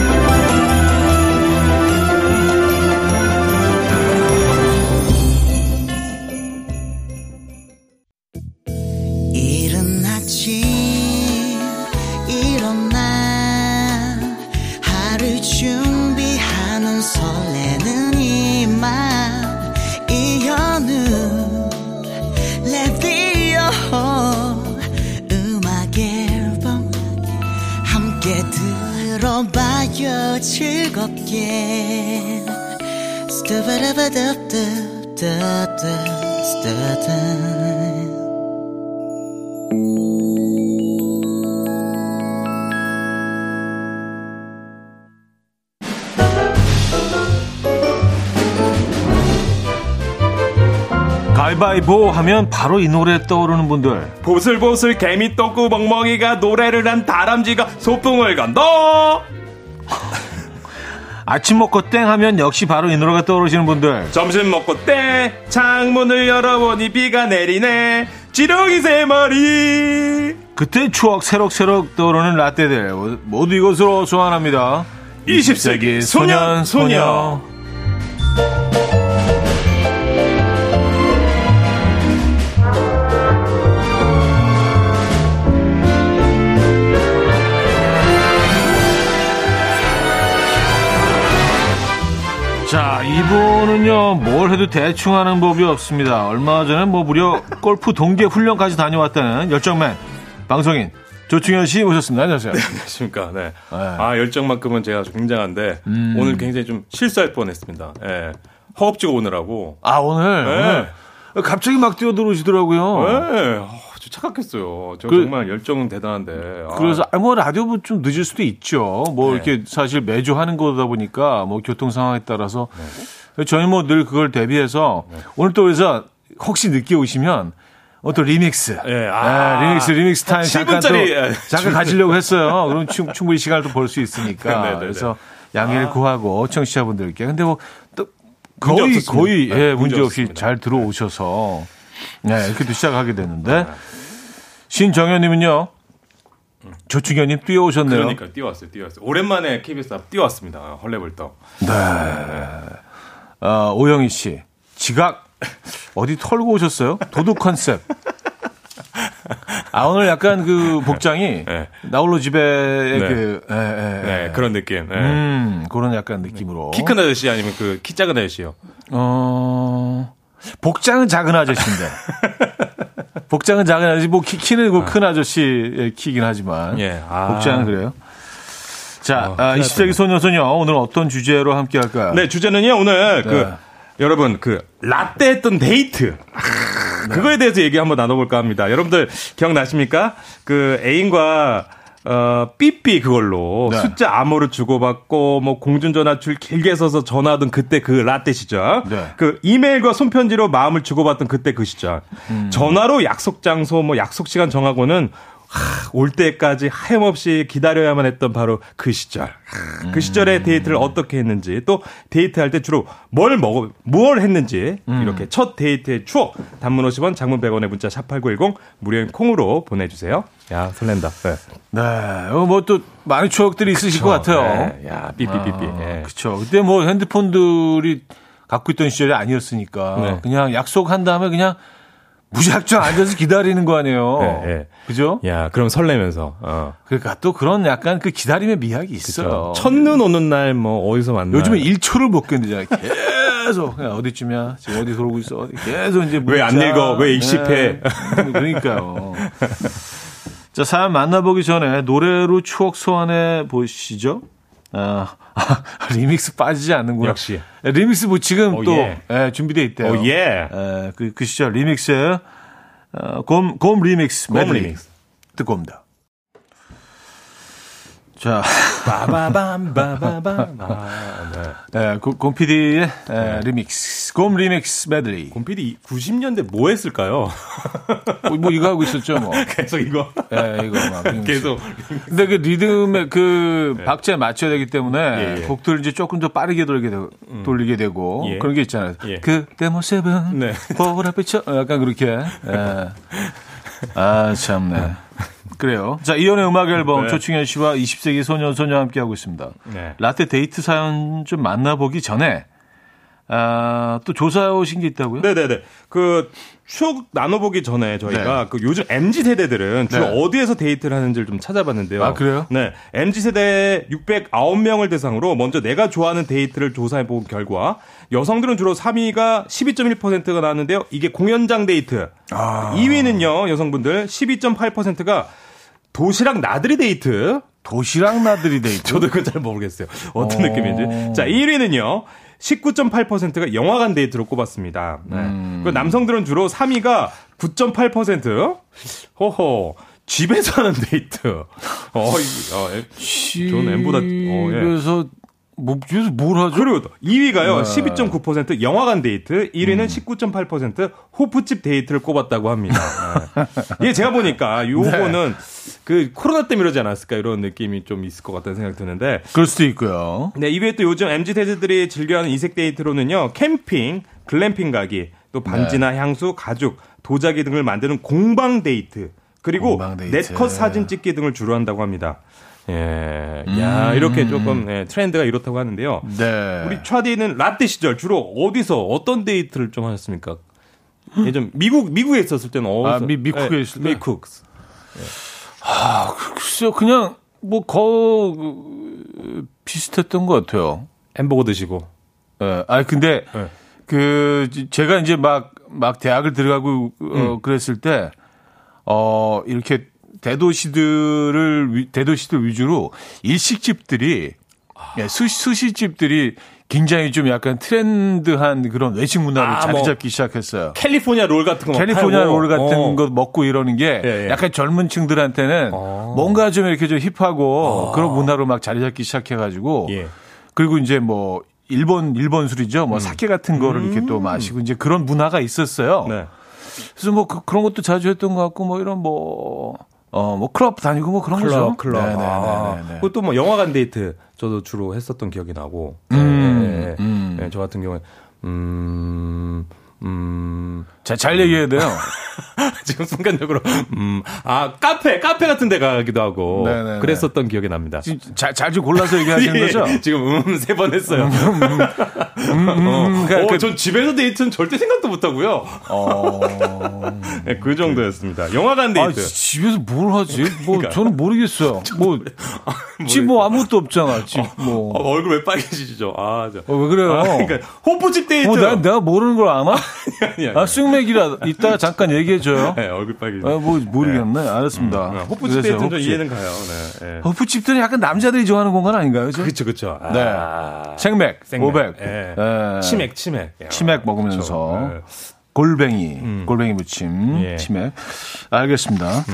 즐겁게. 가위바위보 하면 바로 이 노래 떠오르는 분들 보슬보슬 개미 똥구 멍멍이가 노래를 한 다람쥐가 소풍을 간다 아침 먹고 땡 하면 역시 바로 이 노래가 떠오르시는 분들. 점심 먹고 땡 창문을 열어보니 비가 내리네. 지렁이 세 마리. 그때 추억 새록새록 떠오르는 라떼들 모두 이것으로 소환합니다. 20세기 소년 소녀. 자, 이분은요, 뭘 해도 대충 하는 법이 없습니다. 얼마 전에 뭐 무려 골프 동계 훈련까지 다녀왔다는 열정맨 방송인 조충현 씨 모셨습니다. 안녕하세요. 안녕하십니까. 네. 아, 열정만큼은 제가 굉장한데, 음. 오늘 굉장히 좀 실수할 뻔 했습니다. 예. 허겁지겁 오느라고. 아, 오늘, 네. 오늘 갑자기 막 뛰어들어오시더라고요. 네. 아, 저 착각했어요. 저 그- 정말 열정은 대단한데. 아, 그래서 아, 뭐 라디오 뭐좀 늦을 수도 있죠. 뭐 네. 이렇게 사실 매주 하는 거다 보니까 뭐 교통 상황에 따라서 네. 저희 뭐 늘 그걸 대비해서 오늘 또 그래서 혹시 늦게 오시면 어떤 리믹스, 예, 아. 예, 리믹스, 리믹스 타임 잠깐 또 7분짜리, 예, 잠깐 가지려고 했어요. 그럼 충, 충분히 시간을 또벌수 있으니까 네네네. 그래서 양해를 구하고 청취자분들께 근데 뭐 또 거의. 거의 네, 예, 문제 없이. 잘 들어오셔서 네, 이렇게 또 시작하게 됐는데 신정현님은요. 조충현님 뛰어오셨네요. 그러니까 뛰어왔어요, 뛰어왔어요. 오랜만에 KBS 앞 뛰어왔습니다. 헐레벌떡. 아, 오영희 씨, 지각 어디 털고 오셨어요? 도둑 컨셉. 아 오늘 약간 그 복장이 네. 나홀로 집에 네. 그 예, 예, 네, 예. 그런 느낌. 네. 음 그런 약간 느낌으로 키 큰 아저씨 아니면 그 키 작은 아저씨요? 어 복장은 작은 아저씨인데 복장은 작은 아저씨 뭐 키, 키는 그큰 아저씨의 키긴 하지만 예. 아. 복장은 그래요. 자, 어, 아, 큰일 20세기 소녀소녀 오늘 어떤 주제로 함께 할까요? 네, 주제는요, 오늘 그, 네. 여러분, 그, 라떼 했던 데이트. 아, 그거에 대해서 얘기 한번 나눠볼까 합니다. 여러분들 기억나십니까? 그 애인과 어, 삐삐 그걸로 네. 숫자 암호를 주고받고 뭐 공중전화 줄 길게 서서 전화하던 그때 그 라떼 시절. 네. 그 이메일과 손편지로 마음을 주고받던 그때 그 시절. 음. 전화로 약속 장소 뭐 약속 시간 정하고는 하, 올 때까지 하염없이 기다려야만 했던 바로 그 시절. 하, 그 시절의 데이트를 어떻게 했는지 또 데이트할 때 주로 뭘 먹어 뭘 했는지 이렇게 첫 데이트의 추억 단문 50원 장문 100원의 문자 샵8910 무료인 콩으로 보내 주세요. 야, 설렌다. 네. 네, 뭐 또 많은 추억들이 있으실 것 같아요. 네. 야, 삐삐삐삐. 예. 그렇죠. 그때 뭐 핸드폰들이 갖고 있던 시절이 아니었으니까 네. 그냥 약속한 다음에 그냥 무작정 앉아서 기다리는 거 아니에요. 네, 네. 그죠? 야, 그럼 설레면서. 어. 그러니까 또 그런 약간 그 기다림의 미학이 있어요. 첫눈 오는 날 뭐 어디서 만나? 요즘에 1초를 못 견디잖아요. 계속 그냥 어디쯤이야? 지금 어디 들어오고 있어? 계속 이제 왜안 문자. 읽어? 왜 읽씹해? 네. 그러니까요. 자 사연 만나보기 전에 노래로 추억 소환해 보시죠. 아, 리믹스 빠지지 않는구나. 역시. 리믹스 뭐 지금 오, 또 예. 예, 준비돼 있대요. 오, 예. 에, 그, 그 시절 리믹스 어, 곰, 곰 리믹스 곰 리믹스. 듣고 옵니다. 자, 빠바밤 바바밤. 아, 네. 예, 곰- 곰 PD의 에, 리믹스 곰 리믹스 메들리 곰피디 90년대 뭐 했을까요? 뭐, 뭐 이거 하고 있었죠 뭐. 계속 이거. 예, 이거 막. 계속. 근데 그 리듬의 그 박자에 맞춰야 되기 때문에 예, 예. 곡들 이제 조금 더 빠르게 돌리게, 되고, 돌리게 되고 예. 그런 게 있잖아요. 예. 그때 모습은 네. 보라빛이 약간 그렇게. 예. 아 참네. 그래요. 자 이연의 음악 앨범 네. 조충현 씨와 20세기 소년 소녀 함께 하고 있습니다. 네. 라떼 데이트 사연 좀 만나보기 전에 아, 또 조사해 오신 게 있다고요? 네네네. 그 추억 나눠보기 전에 저희가 네. 그 요즘 MZ 세대들은 주로 네. 어디에서 데이트를 하는지를 좀 찾아봤는데요. 아, 그래요? 네. MZ 세대 609명을 대상으로 먼저 내가 좋아하는 데이트를 조사해 본 결과 여성들은 주로 3위가 12.1%가 나왔는데요. 이게 공연장 데이트. 아. 2위는요, 여성분들 12.8%가 도시락 나들이 데이트. 도시락 나들이 데이트. 저도 그건 잘 모르겠어요. 어떤 어. 느낌인지. 자, 1위는요. 19.8%가 영화관 데이트로 꼽았습니다. 네. 음. 그 남성들은 주로 3위가 9.8%. 호호. 집에서 하는 데이트. 어, 이- 어, 에- 저는 M보다, 어, 예. 그래서 뭐 뭘 하죠? 그리고 2위가요. 네. 12.9% 영화관 데이트, 1위는 19.8% 호프집 데이트를 꼽았다고 합니다. 네. 이게 제가 보니까 요거는 그 코로나 때문에 이러지 않았을까 이런 느낌이 좀 있을 것 같다는 생각이 드는데 그럴 수도 있고요. 네, 이외에 또 요즘 MZ 세대들이 즐겨하는 이색 데이트로는요, 캠핑, 글램핑 가기, 또 반지나 네. 향수, 가죽, 도자기 등을 만드는 공방 데이트, 그리고 공방 데이트. 넷컷 사진 찍기 등을 주로 한다고 합니다. 예. 야, 이렇게 조금 예, 트렌드가 이렇다고 하는데요. 네. 우리 차디는 라떼 시절 주로 어디서 어떤 데이트를 좀 하셨습니까? 예전 미국 미국에 있었을 때는 어디서? 아, 미- 미국에 예, 있을 때? 미국. 아, 글쎄요, 그냥 뭐 거 비슷했던 것 같아요. 햄버거 드시고. 예. 아 근데 예. 그 제가 이제 막막 대학을 들어가고 어, 그랬을 때 어, 이렇게 대도시들을 위- 대도시들 위주로 일식집들이 예, 수시, 수시집들이 굉장히 좀 약간 트렌드한 그런 외식 문화를 아, 자리 뭐 잡기 시작했어요. 캘리포니아 롤 같은 거. 막 캘리포니아. 롤 같은 어. 거 먹고 이러는 게 예, 예. 약간 젊은 층들한테는 어. 뭔가 좀 이렇게 좀 힙하고 그런 문화로 막 자리 잡기 시작해 가지고 예. 그리고 이제 뭐 일본 일본 술이죠. 뭐 사케 같은 거를 이렇게 또 마시고 이제 그런 문화가 있었어요. 네. 그래서 뭐 그, 런 것도 자주 했던 것 같고 뭐 이런 뭐 어, 뭐 클럽 다니고 뭐 그런 거죠. 클럽, 클럽. 네네네네. 아, 그것도 뭐 영화관 데이트 저도 주로 했었던 기억이 나고. 음, 예. 음. 예, 저 같은 경우에 음, 음, 자, 잘 얘기해야 돼요. 지금 순간적으로 음, 아 카페 카페 같은 데 가기도 하고 네네네. 그랬었던 기억이 납니다. 잘, 잘 좀 골라서 얘기하시는 예, 거죠? 지금 음 세 번 했어요. 음, 어, 그- 전 집에서 데이트는 절대 생각도 못 하고요. 어. 네, 그 정도였습니다. 영화관 아, 데이트. 집에서 뭘 하지? 뭐, 그러니까. 저는 모르겠어요. 뭐, 집뭐 아무것도 없잖아. 집 뭐. 어, 얼굴 왜 빨개지시죠? 아, 저. 어, 왜 그래요? 아, 그러니까 호프집 데이트. 어, 나, 내가 모르는 걸 아나? 아니, 아니. 아, 쑥맥이라 이따 잠깐 얘기해줘요. 네, 얼굴 빨개지. 아, 뭐, 모르겠네. 알았습니다. 어, 호프집 그래서 데이트는 좀 호프집. 이해는 가요. 네. 네. 호프집들은 약간 남자들이 좋아하는 공간 아닌가요? 그죠? 그쵸, 그쵸. 아, 네. 생맥, 생맥. 500. 예. 예. 치맥, 치맥. 치맥 먹으면서. 네. 골뱅이, 골뱅이 무침, 예. 음. 치맥. 알겠습니다.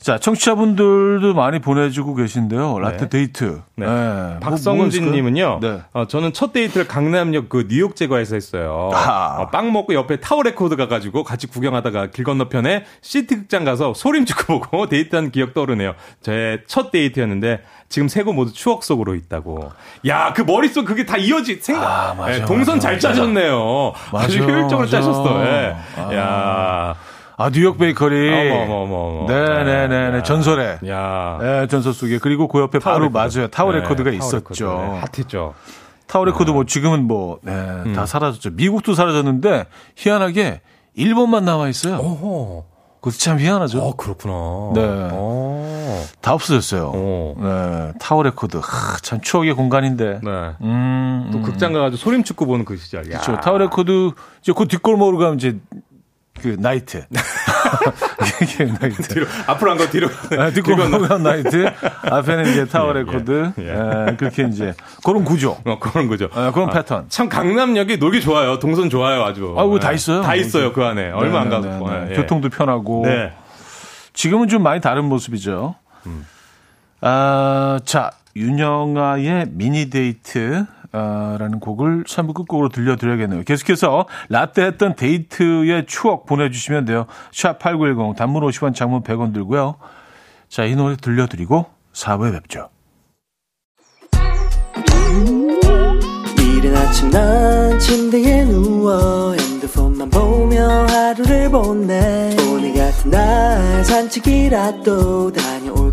자, 청취자분들도 많이 보내주고 계신데요. 라떼 네. 데이트. 네. 예. 뭐, 뭐가 박성진님은요. 있을까요? 네. 어, 저는 첫 데이트를 강남역 그 뉴욕 제과에서 했어요. 아. 어, 빵 먹고 옆에 타워 레코드 가가지고 같이 구경하다가 길 건너편에 시티 극장 가서 소림 축구 보고 데이트한 기억 떠오르네요. 제 첫 데이트였는데 지금 세 곳 모두 추억 속으로 있다고. 야, 그 머릿속 그게 다 이어지 생각. 아, 맞아, 예, 동선 맞아, 잘. 짜셨네요. 아주 맞아, 효율적으로 맞아. 짜셨어. 예. 아. 야. 아, 뉴욕 베이커리. 어머, 어머, 어머, 어머. 네네네네. 야. 전설의. 야. 예, 전설 속에. 그리고 그 옆에 타워 바로 레코드. 맞아요. 타워 네, 레코드가 타워 있었죠. 레코드. 네, 핫했죠. 타워 레코드 뭐 지금은 뭐, 네, 음. 다 사라졌죠. 미국도 사라졌는데, 희한하게 일본만 남아 있어요. 어허. 그것도 참 희한하죠. 어, 그렇구나. 네. 어. 다 없어졌어요. 어. 네, 타워 레코드. 하, 참 추억의 공간인데. 네. 음, 또 음. 극장 가가지고 소림 축구 보는 그 시절. 야. 그렇죠. 타워 레코드, 이제 그 뒷골목으로 가면 이제, 그, 나이트. 이게 나이트. 뒤로, 앞으로 한 거 뒤로. 아, 뒷골목으로 가면 나이트. 앞에는 이제 타워 예, 레코드. 예, 예, 그렇게 이제, 그런 구조. 어, 그런 거죠. 아, 그런 패턴. 참 강남역이 놀기 좋아요. 동선 좋아요, 아주. 아, 그거 다 네. 있어요. 다 있어요, 그 안에. 얼마 안 네, 가고. 네, 네. 예. 교통도 편하고. 네. 지금은 좀 많이 다른 모습이죠. 음. 아, 자, 윤영아의 미니 데이트. 아, 라는 곡을 3부 끝곡으로 들려드려야겠네요. 계속해서 라떼 했던 데이트의 추억 보내주시면 돼요. 샵8910 단문 50원 장문 100원 들고요. 자, 이 노래 들려드리고 4부에 뵙죠. 이른 아침 난 침대에 누워 핸드폰만 보며 하루를 보내 오늘 같은 날 산책이라도 다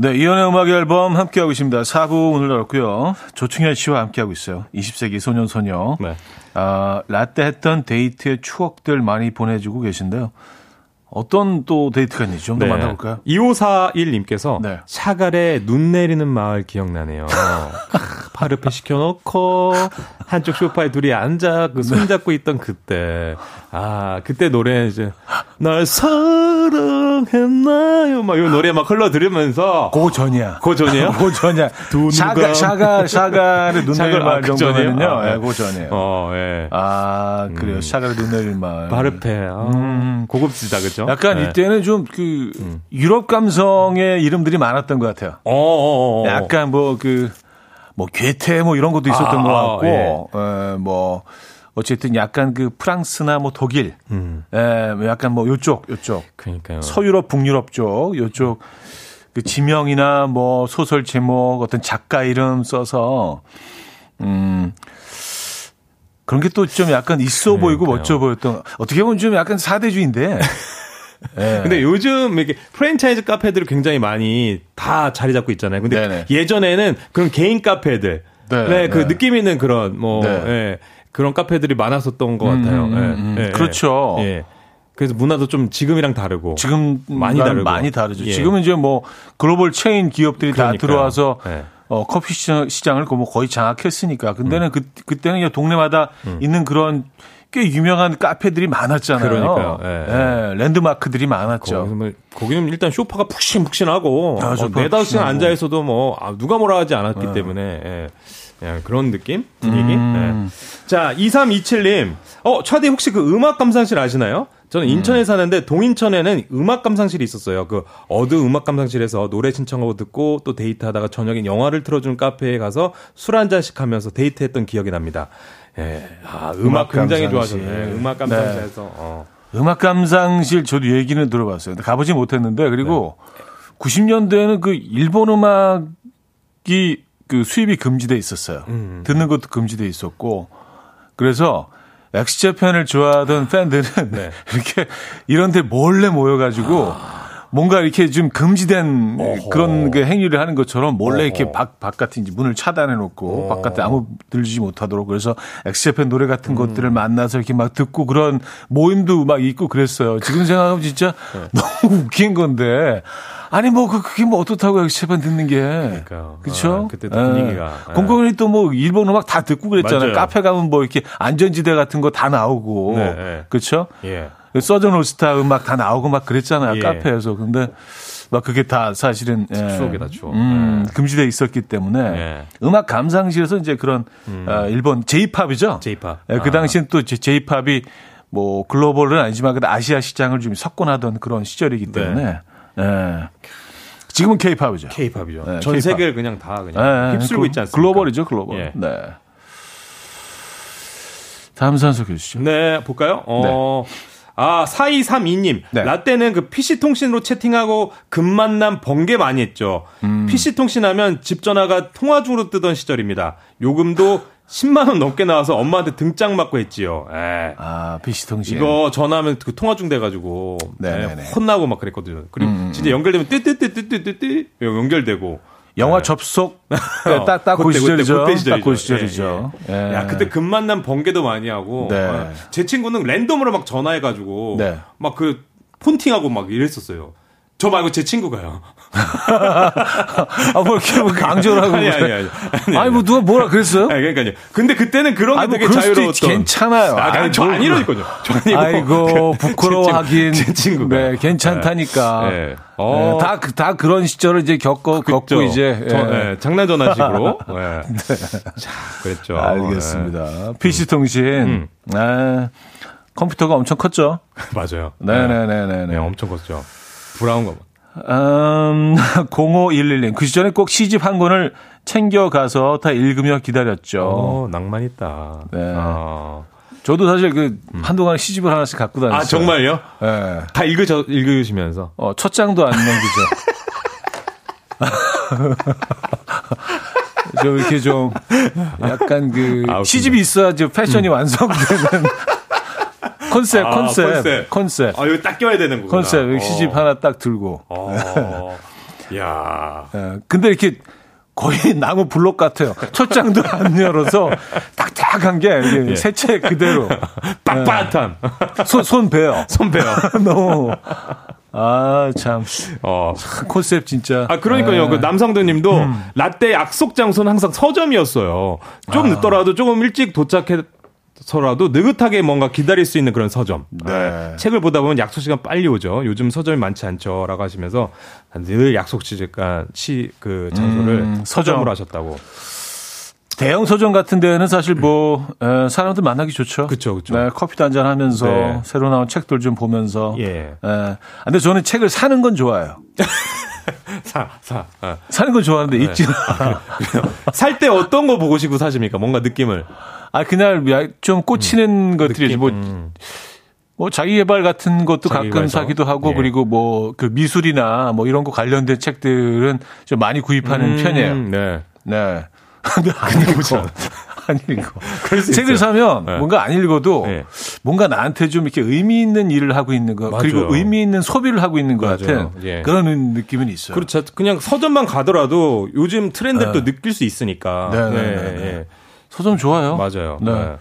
네, 이연의 음악 앨범 함께하고 있습니다. 4부 오늘 열었고요. 조충현 씨와 함께하고 있어요. 20세기 소년소녀. 네. 아, 라떼 했던 데이트의 추억들 많이 보내주고 계신데요. 어떤 또 데이트가 있는지 좀더 만나볼까요? 2541님께서 네. 샤갈의 눈 내리는 마을 기억나네요. 크, 파르페 시켜놓고 한쪽 소파에 둘이 앉아 그 손잡고 있던 그때 아 그때 노래 이제 날 사랑했나요 막 이 노래 막 흘러 들으면서 고 전이야. 고 전이에요? 고 전이야. 두 샤가, 샤가, 샤갈의 눈 내릴 아, 말그 정도면은요. 전이에요? 아, 예, 고 전이에요. 어 예. 아, 그래요. 샤갈의 눈 내릴 말. 파르페 아, 음. 고급지다 그죠? 약간 네. 이때는 좀 그 유럽 감성의 이름들이 많았던 것 같아요. 어어어 약간 뭐 그, 뭐 괴테 뭐 이런 것도 있었던 아, 것 같고, 예. 에, 뭐, 어쨌든 약간 그 프랑스나 뭐 독일, 음. 예, 뭐 약간 뭐 요쪽, 요쪽. 그러니까요. 서유럽, 북유럽 쪽, 요쪽 그 지명이나 뭐 소설 제목, 어떤 작가 이름 써서, 음, 그런 게 또 좀 약간 있어 보이고 그러니까요. 멋져 보였던, 어떻게 보면 좀 약간 사대주의인데. 예. 근데 요즘 이렇게 프랜차이즈 카페들이 굉장히 많이 다 자리 잡고 있잖아요. 근데 네네. 예전에는 그런 개인 카페들, 네, 네, 그 네. 느낌 있는 그런 뭐 네. 예, 그런 카페들이 많았었던 것 같아요. 음, 예, 음, 예, 예. 그렇죠. 예. 그래서 문화도 좀 지금이랑 다르고 지금 많이 다르고. 많이 다르죠. 예. 지금은 이제 뭐 글로벌 체인 기업들이 다 그러니까요. 들어와서 네. 어, 커피 시장, 시장을 뭐 거의 장악했으니까. 근데는 그 그때는 동네마다 있는 그런 꽤 유명한 카페들이 많았잖아요. 그러니까요. 예, 예, 랜드마크들이 많았죠. 뭐 거기는 일단 쇼파가 푹신푹신하고 아, 어, 쇼파가 네다섯 시간. 앉아 있어도 뭐 아, 누가 뭐라 하지 않았기 네. 때문에 예. 예, 그런 느낌 분위기. 음. 예. 자 2327님, 어 차디 혹시 그 음악 감상실 아시나요? 저는 음. 인천에 사는데 동인천에는 음악 감상실이 있었어요. 그 어드 음악 감상실에서 노래 신청하고 듣고 또 데이트하다가 저녁에 영화를 틀어주는 카페에 가서 술 한 잔씩 하면서 데이트했던 기억이 납니다. 예, 아 음악, 음악 굉장히. 좋아하셨네. 음악 감상실에서 어. 음악 감상실 저도 얘기는 들어봤어요. 가보지 못했는데 그리고 90년대에는 그 일본 음악이 그 수입이 금지돼 있었어요. 음. 듣는 것도 금지돼 있었고 그래서 엑스제팬을 좋아하던 팬들은 네. 이렇게 이런 데 몰래 모여가지고 뭔가 이렇게 좀 금지된 어허. 그런 그 행위를 하는 것처럼 몰래 이렇게 어허. 바, 바깥에 이제 문을 차단해 놓고 어. 바깥에 아무 들리지 못하도록 그래서 엑스제팬 노래 같은 음. 것들을 만나서 이렇게 막 듣고 그런 모임도 막 있고 그랬어요. 지금 생각하면 진짜 네. 너무 웃긴 건데 아니 뭐 그- 그게 뭐 어떻다고 엑스제팬 듣는 게 그러니까요. 그렇죠? 아, 그때 또 분위기가. 예. 공공연히 또 뭐 일본 음악 다 듣고 그랬잖아요. 맞아요. 카페 가면 뭐 이렇게 안전지대 같은 거 다 나오고 네, 네. 그렇죠? 예. 서전 올스타 음악 다 나오고 막 그랬잖아요. 예. 카페에서. 근데 막 그게 다 사실은 예. 추억이다, 추억. 음, 예. 금지돼 있었기 때문에 예. 음악 감상실에서 이제 그런 어, 일본 J-팝이죠. J-pop. 예, 그 아. 당시엔 또 J-팝이 뭐 글로벌은 아니지만 그 아시아 시장을 좀 석권하던 그런 시절이기 네. 때문에 예. 지금은 K-팝이죠. K-팝이죠. 네, 전 K-pop. 세계를 그냥 다 그냥 예, 휩쓸고 글- 있지 않습니까? 글로벌이죠, 글로벌. 예. 네. 다음 선수 주시죠. 네, 볼까요? 어. 아, 4232님. 네. 라떼는 그 PC통신으로 채팅하고 금만남 번개 많이 했죠. 음. PC통신 하면 집 전화가 통화 중으로 뜨던 시절입니다. 요금도 10만원 넘게 나와서 엄마한테 등짝 맞고 했지요. 에. 아, PC 통신. 이거 전화하면 그 통화 중 돼가지고 네네네. 네, 혼나고 막 그랬거든요. 그리고 음, 진짜 연결되면 뜨뜨뜨뜨뜨뜨 연결되고 영화 네. 접속 딱딱그 그때, 시절이죠. 그때, 딱그 시절이죠. 시절이죠. 예. 야 그때 금만남 번개도 많이 하고 네. 어, 제 친구는 랜덤으로 막 전화해가지고 네. 막그 폰팅하고 막 이랬었어요. 저 말고 제 친구가요. 아, 뭐 이렇게 뭐 강조를 하고. 아니, 아니. 아니, 아니, 아니, 뭐 누가 뭐라 그랬어요? 아니, 그러니까요. 근데 그때는 그런 게 아니, 뭐 되게 자유로웠던. 괜찮아요. 아, 아이, 저 뭐, 아니라니까요. 저 아니고. 아이고, 제 부끄러워하긴. 친구, 제 친구 가. 네, 괜찮다니까. 네. 어. 네, 다, 그- 다 그런 시절을 이제 겪고, 겪고. 이제. 예. 저, 예, 장난 전화식으로. 예. 자, 그랬죠. 알겠습니다. PC통신. 음. 아, 컴퓨터가 엄청 컸죠. 예. 맞아요. 네네네네. 네, 엄청 컸죠. 브라운 거. 음, 0511님. 그 시절에 꼭 시집 한 권을 챙겨가서 다 읽으며 기다렸죠. 어, 낭만 있다. 네. 아. 저도 사실 그 한동안 시집을 하나씩 갖고 다녔어요. 아, 정말요? 예. 다 읽으셔, 읽으시면서. 어, 첫 장도 안 넘기죠. 좀 이렇게 좀 약간 그 아. 시집이 있어야 지 패션이 완성되는 컨셉, 아, 컨셉, 컨셉. 컨셉, 아, 여기 딱 껴야 되는 거구나. 컨셉. 여기 시집 하나 딱 들고. 어. 야 예. 근데 이렇게 거의 나무 블록 같아요. 첫 장도 안 열어서 딱딱한 게 예. 새채 그대로 빳빳한. 손, 손 베어. 손배요. 너무 아 참 어. 컨셉 진짜. 아, 그러니까요. 예. 그 남성도 님도 음. 라떼 약속 장소는 항상 서점이었어요. 좀 아. 늦더라도 조금 일찍 도착해 서라도 느긋하게 뭔가 기다릴 수 있는 그런 서점. 네. 책을 보다 보면 약속 시간 빨리 오죠. 요즘 서점이 많지 않죠. 라고 하시면서 늘 약속 시간 시, 그 장소를 음, 서점. 서점으로 하셨다고. 대형 서점 같은 데는 사실 뭐 에, 사람들 만나기 좋죠. 그쵸, 그쵸. 네, 커피도 한잔 하면서 네. 새로 나온 책들 좀 보면서. 예. 에, 근데 저는 책을 사는 건 좋아요. 사, 사. 아. 사는 건 좋아하는데 입지는 살때 어떤 거 보고 싶고 사십니까? 뭔가 느낌을. 아 그날 야- 좀 꽂히는 것들이 느낌? 뭐, 음. 뭐 자기 개발 같은 것도 자기 가끔 개발서? 사기도 하고 예. 그리고 뭐 그 미술이나 뭐 이런 거 관련된 책들은 좀 많이 구입하는 음, 편이에요. 네. 네. 근데 안 읽어. 안수 책을 있어요. 사면 네. 뭔가 안 읽어도 네. 뭔가 나한테 좀 이렇게 의미 있는 일을 하고 있는 거 맞아요. 그리고 의미 있는 소비를 하고 있는 것. 같은 예. 그런 느낌은 있어요. 그렇죠. 그냥 서점만 가더라도 요즘 트렌드를 또 느낄 수 있으니까. 네, 서점 좋아요. 맞아요. 네. 네.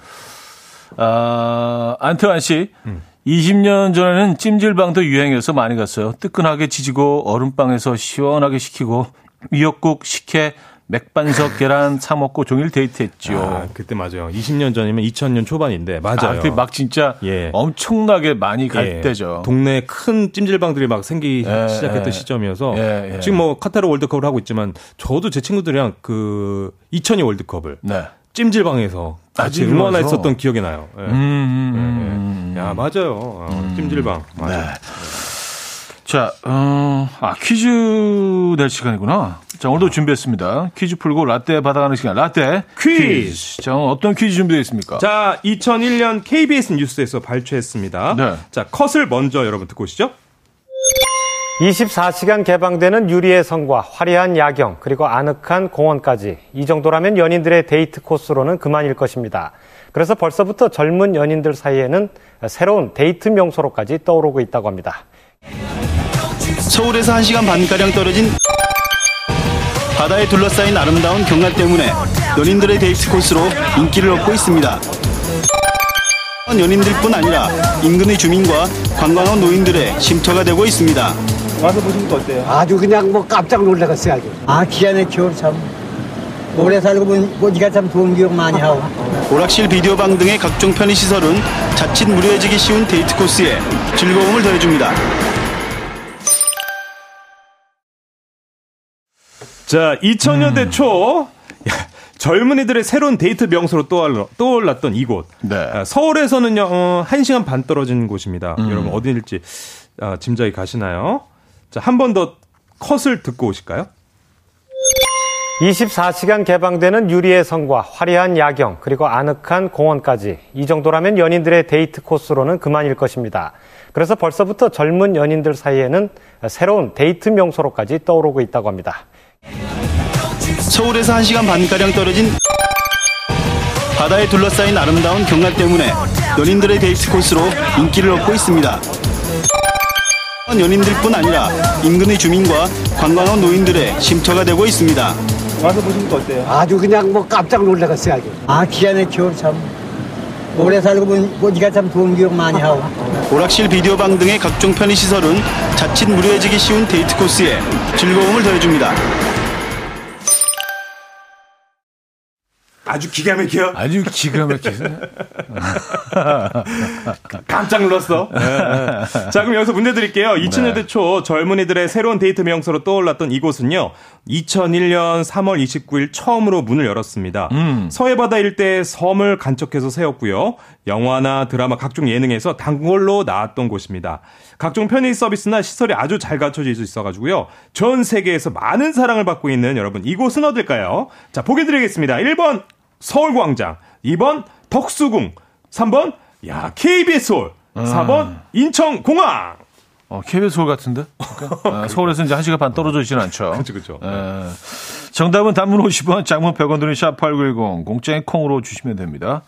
아, 안태환 씨. 음. 20년 전에는 찜질방도 유행해서 많이 갔어요. 뜨끈하게 지지고 얼음방에서 시원하게 식히고 미역국, 식혜, 맥반석 계란 사 먹고 종일 데이트했지요. 아, 그때 맞아요. 20년 전이면 2000년 초반인데 맞아요. 아, 그때 막 진짜 예. 엄청나게 많이 갈 예. 때죠. 동네 큰 찜질방들이 막 생기기 예, 시작했던 예. 시점이어서 예, 예. 지금 뭐 카타르 월드컵을 하고 있지만 저도 제 친구들이랑 그 2002 월드컵을 네. 찜질방에서 아, 같이 찜질방에서? 응원했었던 기억이 나요. 예. 음, 예. 야 맞아요. 어, 찜질방 맞아. 네. 자, 어, 아, 퀴즈 낼 시간이구나. 자, 오늘도 준비했습니다. 퀴즈 풀고 라떼 받아가는 시간. 라떼 퀴즈. 자, 오늘 어떤 퀴즈 준비되어 있습니까? 자, 2001년 KBS 뉴스에서 발췌했습니다. 네. 자, 컷을 먼저 여러분 듣고 오시죠. 24시간 개방되는 유리의 성과 화려한 야경 그리고 아늑한 공원까지 이 정도라면 연인들의 데이트 코스로는 그만일 것입니다. 그래서 벌써부터 젊은 연인들 사이에는 새로운 데이트 명소로까지 떠오르고 있다고 합니다. 서울에서 1시간 반가량 떨어진 바다에 둘러싸인 아름다운 경관 때문에 연인들의 데이트 코스로 인기를 얻고 있습니다. 연인들뿐 아니라 인근의 주민과 관광원 노인들의 쉼터가 되고 있습니다. 아주 그냥 뭐 깜짝 놀라겠어요 아주 아 기가 막혀 참 오래 살고 보니까 니가 참 좋은 기억 많이 하고 오락실 비디오방 등의 각종 편의시설은 자칫 무료해지기 쉬운 데이트 코스에 즐거움을 더해줍니다. 자, 2000년대 음. 초 야, 젊은이들의 새로운 데이트 명소로 떠올라, 떠올랐던 이곳. 네. 아, 서울에서는요, 어, 1시간 반 떨어진 곳입니다. 음. 여러분, 어디일지 아, 짐작이 가시나요? 자, 한 번 더 컷을 듣고 오실까요? 24시간 개방되는 유리의 성과 화려한 야경 그리고 아늑한 공원까지 이 정도라면 연인들의 데이트 코스로는 그만일 것입니다. 그래서 벌써부터 젊은 연인들 사이에는 새로운 데이트 명소로까지 떠오르고 있다고 합니다. 서울에서 1시간 반가량 떨어진 바다에 둘러싸인 아름다운 경관 때문에 연인들의 데이트 코스로 인기를 얻고 있습니다. 연인들뿐 아니라 인근의 주민과 관광원 노인들의 쉼터가 되고 있습니다. 아주 그냥 뭐 깜짝 놀라겠어요 아주 아 기가 막혀 참 오래 살고 보니까 참 좋은 기억 많이 하고 오락실 비디오방 등의 각종 편의시설은 자칫 무료해지기 쉬운 데이트 코스에 즐거움을 더해줍니다. 아주 기가 막혀. 아주 기가 막히네. 깜짝 놀랐어. 네. 자, 그럼 여기서 문제 드릴게요. 2000년대 초 젊은이들의 새로운 데이트 명소로 떠올랐던 이곳은요. 2001년 3월 29일 처음으로 문을 열었습니다. 서해바다 일대에 섬을 간척해서 세웠고요. 영화나 드라마 각종 예능에서 단골로 나왔던 곳입니다. 각종 편의 서비스나 시설이 아주 잘 갖춰져 있어가지고요. 전 세계에서 많은 사랑을 받고 있는 여러분 이곳은 어딜까요? 자, 보기 드리겠습니다. 1번 서울광장, 2번 덕수궁, 3번 야 KBS 홀, 4번 인천공항. 어, KBS 서울 같은데? 그러니까, 아, 서울에서 이제 1시간 반 떨어져 있지는 않죠. 그렇죠, 그렇죠. 에, 정답은 단문 50원, 장문 100원 드는 샵8910, 공짜인 콩으로 주시면 됩니다.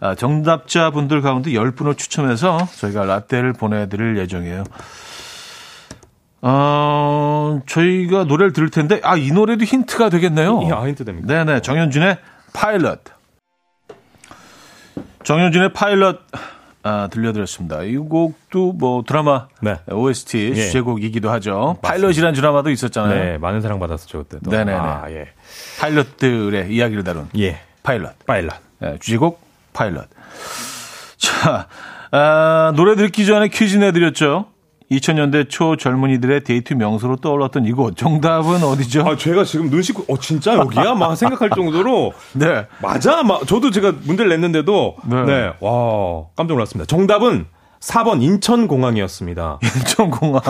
아, 정답자분들 가운데 10분을 추첨해서 저희가 라떼를 보내드릴 예정이에요. 어, 저희가 노래를 들을 텐데, 아, 이 노래도 힌트가 되겠네요. 이 아, 힌트 됩니다. 네네, 정현준의 파일럿. 정연준의 파일럿, 아, 들려드렸습니다. 이 곡도 뭐 드라마 네. OST 예. 주제곡이기도 하죠. 파일럿이라는 드라마도 있었잖아요. 네, 많은 사랑 받았었죠 그때. 네네네. 아, 예. 파일럿들의 이야기를 다룬 예. 파일럿. 파일럿. 네, 주제곡 파일럿. 자, 아, 노래 듣기 전에 퀴즈 내드렸죠. 2000년대 초 젊은이들의 데이트 명소로 떠올랐던 이곳. 정답은 어디죠? 아, 제가 지금 눈 씻고, 어, 진짜 여기야? 막 생각할 정도로. 네. 맞아? 막, 저도 제가 문제를 냈는데도. 네. 네. 와, 깜짝 놀랐습니다. 정답은 4번 인천공항이었습니다. 인천공항.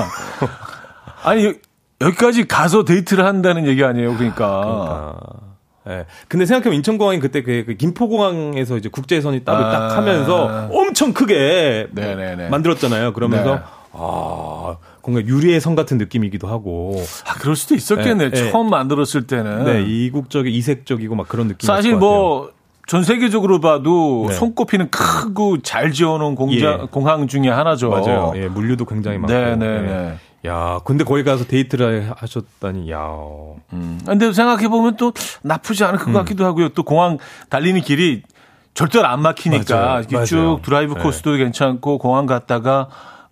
아니, 여기까지 가서 데이트를 한다는 얘기 아니에요. 그러니까. 아, 예. 근데 생각해보면 인천공항이 그때 그, 그 김포공항에서 이제 국제선이 따로 아. 딱 하면서 엄청 크게 네네네. 만들었잖아요. 그러면서 네. 아, 뭔가 유리의 성 같은 느낌이기도 하고. 아, 그럴 수도 있었겠네. 네, 네. 처음 만들었을 때는. 네, 이국적이 이색적이고 막 그런 느낌. 사실 뭐, 전 세계적으로 봐도 네. 손꼽히는 크고 잘 지어놓은 공장, 예. 공항 중에 하나죠. 맞아요. 예, 물류도 굉장히 많고. 네네네. 예. 야, 근데 거기 가서 데이트를 하셨다니, 야. 음. 근데 생각해보면 또 나쁘지 음. 것 같기도 하고요. 또 공항 달리는 길이 절대로 안 막히니까 맞아요. 이렇게 맞아요. 쭉 드라이브 네. 코스도 괜찮고 공항 갔다가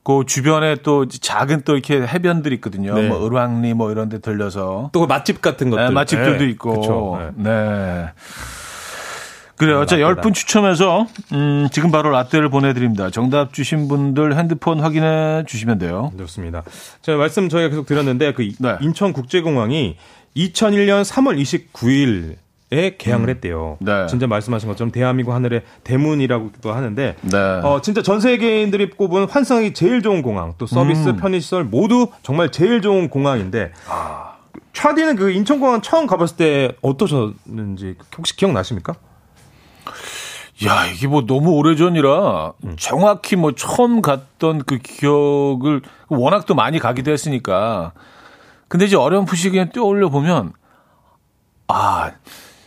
그 주변에 또 작은 또 이렇게 해변들이 있거든요. 네. 뭐 을왕리 뭐 이런 데 들려서 또그 맛집 같은 것들. 네, 맛집들도 예, 있고. 그쵸. 예. 네. 그래요. 자, 라떼다. 10분 추첨해서, 음, 지금 바로 라떼를 보내 드립니다. 정답 주신 분들 핸드폰 확인해 주시면 돼요. 좋습니다. 제가 말씀 저희가 계속 드렸는데 그 네. 인천 국제공항이 2001년 3월 29일 에 개항을 했대요. 네. 진짜 말씀하신 것처럼 대한민국 하늘의 대문이라고도 하는데 네. 어, 진짜 전 세계인들이 꼽은 환상이 제일 좋은 공항, 또 서비스, 음. 편의시설 모두 정말 제일 좋은 공항인데 차디는 그 인천공항 처음 가봤을 때 어떠셨는지 혹시 기억나십니까? 야, 이게 뭐 너무 오래전이라 음. 정확히 뭐 처음 갔던 그 기억을 워낙 또 많이 가기도 했으니까. 근데 이제 어렴풋이 그냥 떠올려 보면 아,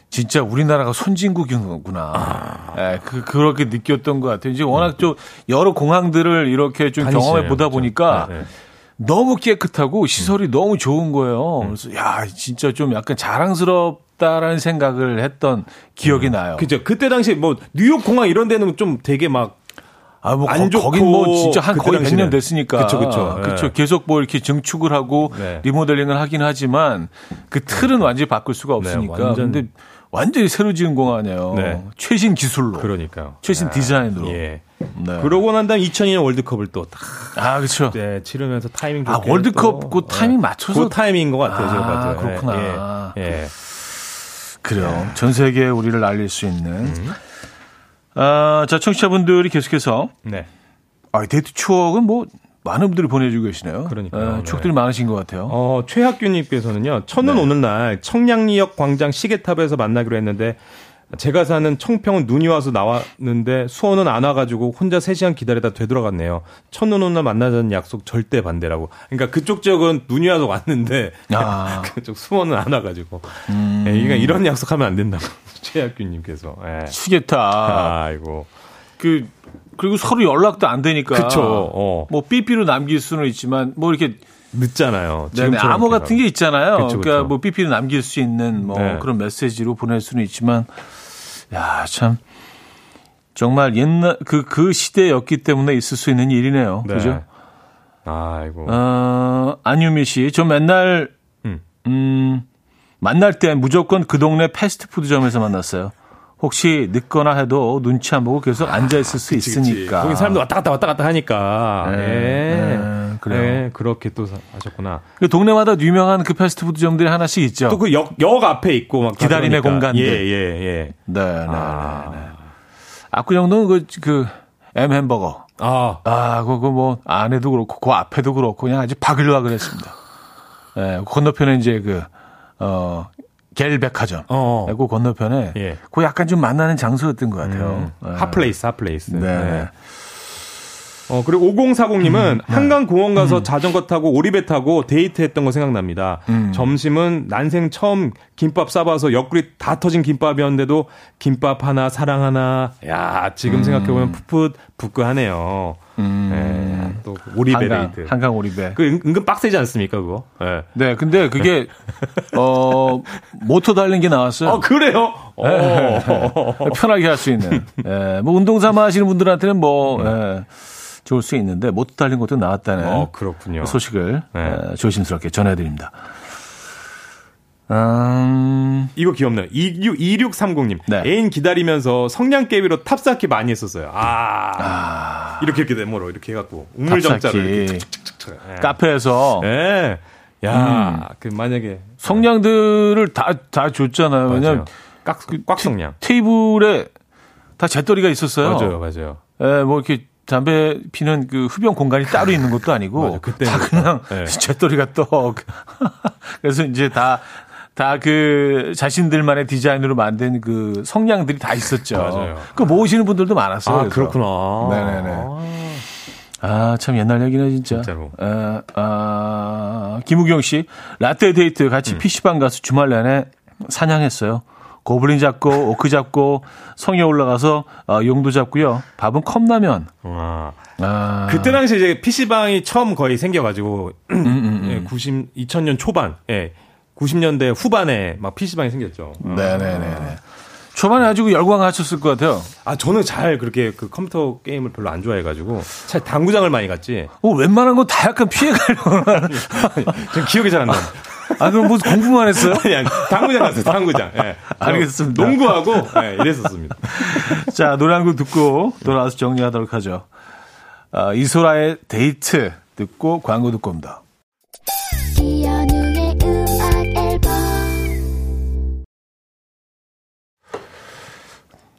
진짜 우리나라가 선진국이구나. 예, 그, 그렇게 느꼈던 것 같아요. 이제 워낙 좀 여러 공항들을 이렇게 좀 다니시네요. 경험해 보다 그렇죠. 보니까 네, 네. 너무 깨끗하고 시설이 너무 좋은 거예요. 그래서 야, 진짜 좀 약간 자랑스럽 다라는 생각을 했던 기억이 나요. 그죠. 그때 당시 뭐 뉴욕 공항 이런 데는 좀 되게 막 아, 뭐, 안 거, 거긴 뭐 진짜 한 거의. 100년 됐으니까. 그쵸, 그쵸. 그쵸. 예. 계속 뭐 이렇게 증축을 하고 네. 리모델링을 하긴 하지만 그 틀은 완전히 바꿀 수가 없으니까. 네, 완전- 근데 완전히 새로 지은 공항이에요. 네. 최신 기술로. 그러니까요. 최신 디자인으로. 예. 네. 그러고 난 다음 2002년 월드컵을 또딱 아, 그렇죠. 네, 치르면서 타이밍 아, 좋게 월드컵 또, 그 타이밍 맞춰서 그 타이밍인 것 같아요. 제가 아, 봐도. 그렇구나. 예. 예. 그래요. 전 세계에 우리를 알릴 수 있는. 음. 아, 자, 청취자분들이 계속해서 네. 아, 데이트 추억은 뭐 많은 분들이 보내주고 계시네요. 그러니까요. 예, 추억들이 많으신 것 같아요. 어, 최학규님께서는요, 첫눈 네. 오는 날 청량리역 광장 시계탑에서 만나기로 했는데, 제가 사는 청평은 눈이 와서 나왔는데 수원은 안 와가지고 혼자 3시간 기다리다 되돌아갔네요. 첫눈 오는 날 만나자는 약속 절대 반대라고. 그러니까 그쪽 지역은 눈이 와서 왔는데 아. 그쪽 수원은 안 와가지고. 음. 예, 그러니까 이런 약속하면 안 된다고. 최학규님께서. 예. 시계탑. 아이고. 그 그리고 서로 연락도 안 되니까. 그쵸, 어. 뭐 삐삐로 남길 수는 있지만 뭐 이렇게 늦잖아요. 네네, 암호 같은 게 있잖아요. 그쵸, 그러니까 그쵸. 뭐 삐삐로 남길 수 있는 뭐 네. 그런 메시지로 보낼 수는 있지만 야 참 정말 옛날 그그 시대였기 때문에 있을 수 있는 일이네요. 네. 그죠? 아이고. 어, 안유미 씨, 저 맨날 음. 음 만날 때 무조건 그 동네 패스트푸드점에서 만났어요. 혹시 늦거나 해도 눈치 안 보고 계속 앉아 있을 수 있으니까. 거기 사람들 왔다 갔다 왔다 갔다 하니까. 네, 예. 네, 그래요. 네, 그렇게 또 사- 하셨구나. 그 동네마다 유명한 그 패스트푸드점들이 하나씩 있죠. 또 그 역, 역 앞에 있고 막. 다 기다림의 그러니까. 공간들. 예, 예, 예. 네, 네, 아. 네, 네. 압구정동은 그, 그, M 햄버거. 아, 아, 그거 뭐, 안에도 그렇고, 그 앞에도 그렇고, 그냥 아주 바글바글 했습니다. 예, 건너편에 이제 그, 어, 갤 백화점. 어. 그 건너편에. 예. 그 약간 좀 만나는 장소였던 것 같아요. 음, 예. 핫플레이스, 핫플레이스. 네. 어, 그리고 5040님은 네. 한강 공원 가서 음. 자전거 타고 오리배 타고 데이트 했던 거 생각납니다. 음. 점심은 난생 처음 김밥 싸봐서 옆구리 다 터진 김밥이었는데도 김밥 하나, 사랑 하나. 야, 지금 생각해보면 풋풋, 부끄하네요. 음. 예, 또 오리배 한강, 데이트. 한강 오리배. 그 은- 은근 빡세지 않습니까, 그거? 예. 네, 근데 그게, 어, 모터 달린 게 나왔어요. 어, 그래요? 네. 어. 편하게 할 수 있는. 예, 뭐 운동 삼아 하시는 분들한테는 뭐, 예, 좋을 수 있는데, 모터 달린 것도 나왔다는 어, 그렇군요. 소식을 네. 예, 조심스럽게 전해드립니다. 음, 이거 귀엽네요. 26, 2630님. 네. 애인 기다리면서 성냥개비로 탑쌓기 많이 했었어요. 아. 이렇게 이렇게 네모로 이렇게 해갖고. 툭툭툭툭. 예. 카페에서 예. 야, 그 만약에 성냥들을 다, 다 줬잖아요. 왜냐면. 꽉, 꽉 성냥. 테이블에 다 재떨이가 있었어요. 맞아요, 맞아요. 예, 뭐 이렇게 담배 피는 그 흡연 공간이 따로 있는 것도 아니고 맞아, 다 그냥 네. 잿더리가 떡. 그래서 이제 다 다 그 자신들만의 디자인으로 만든 그 성냥들이 다 있었죠. 맞아요. 그 모으시는 분들도 많았어요. 아. 그렇구나. 네네네. 아, 참 옛날 얘기네, 진짜. 진짜로. 아, 아, 김우경 씨, 라떼 데이트 같이 PC방 가서 주말 내내 사냥했어요. 고블린 잡고, 오크 잡고, 성에 올라가서 어, 용도 잡고요. 밥은 컵라면. 와. 아, 그때 당시 이제 PC방이 처음 거의 생겨가지고, 음, 예, 90, 2000년 초반, 예, 90년대 후반에 막 PC방이 생겼죠. 네네네. 초반에 아주 그 열광하셨을 것 같아요. 아, 저는 잘 그렇게 그 컴퓨터 게임을 별로 안 좋아해가지고, 잘 당구장을 많이 갔지. 어, 웬만한 건 다 약간 피해가려고. 전 기억이 잘 안 나. 아, 그럼 뭐 공부만 했어요? 아니, 아니, 당구장 갔어요, 당구장. 예. 알겠습니다. 농구하고, 예, 이랬었습니다. 자, 노래 한 곡 듣고 돌아와서 정리하도록 하죠. 아, 이소라의 데이트 듣고 광고 듣고 옵니다.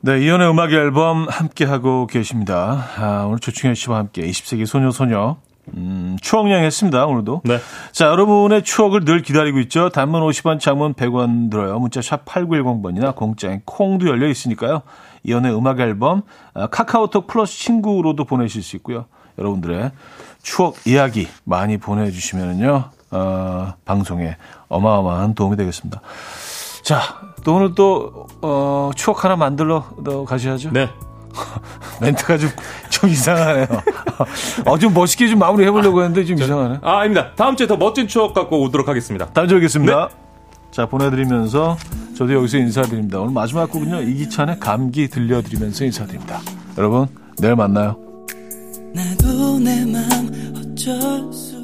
네, 이연의 음악 앨범 함께 하고 계십니다. 아, 오늘 조충현 씨와 함께 20세기 소녀 소녀 음, 추억 여행 했습니다. 오늘도. 네. 자, 여러분의 추억을 늘 기다리고 있죠. 단문 50원, 장문 100원 들어요. 문자 샵 8910번이나 공짜인 콩도 열려 있으니까요. 이연의 음악 앨범 아, 카카오톡 플러스 친구로도 보내실 수 있고요. 여러분들의 추억 이야기 많이 보내주시면은요. 어, 방송에 어마어마한 도움이 되겠습니다. 자, 또 오늘 또, 어, 추억 하나 만들러 너 가셔야죠. 네. 멘트가 좀, 좀 이상하네요. 어, 좀 멋있게 좀 마무리 해보려고 했는데 좀 이상하네. 아, 아닙니다. 다음 주에 더 멋진 추억 갖고 오도록 하겠습니다. 다음 주에 뵙겠습니다. 자, 보내드리면서 저도 여기서 인사드립니다. 오늘 마지막 곡은요, 이기찬의 감기 들려드리면서 인사드립니다. 여러분, 내일 만나요. 나도 내맘 어쩔 수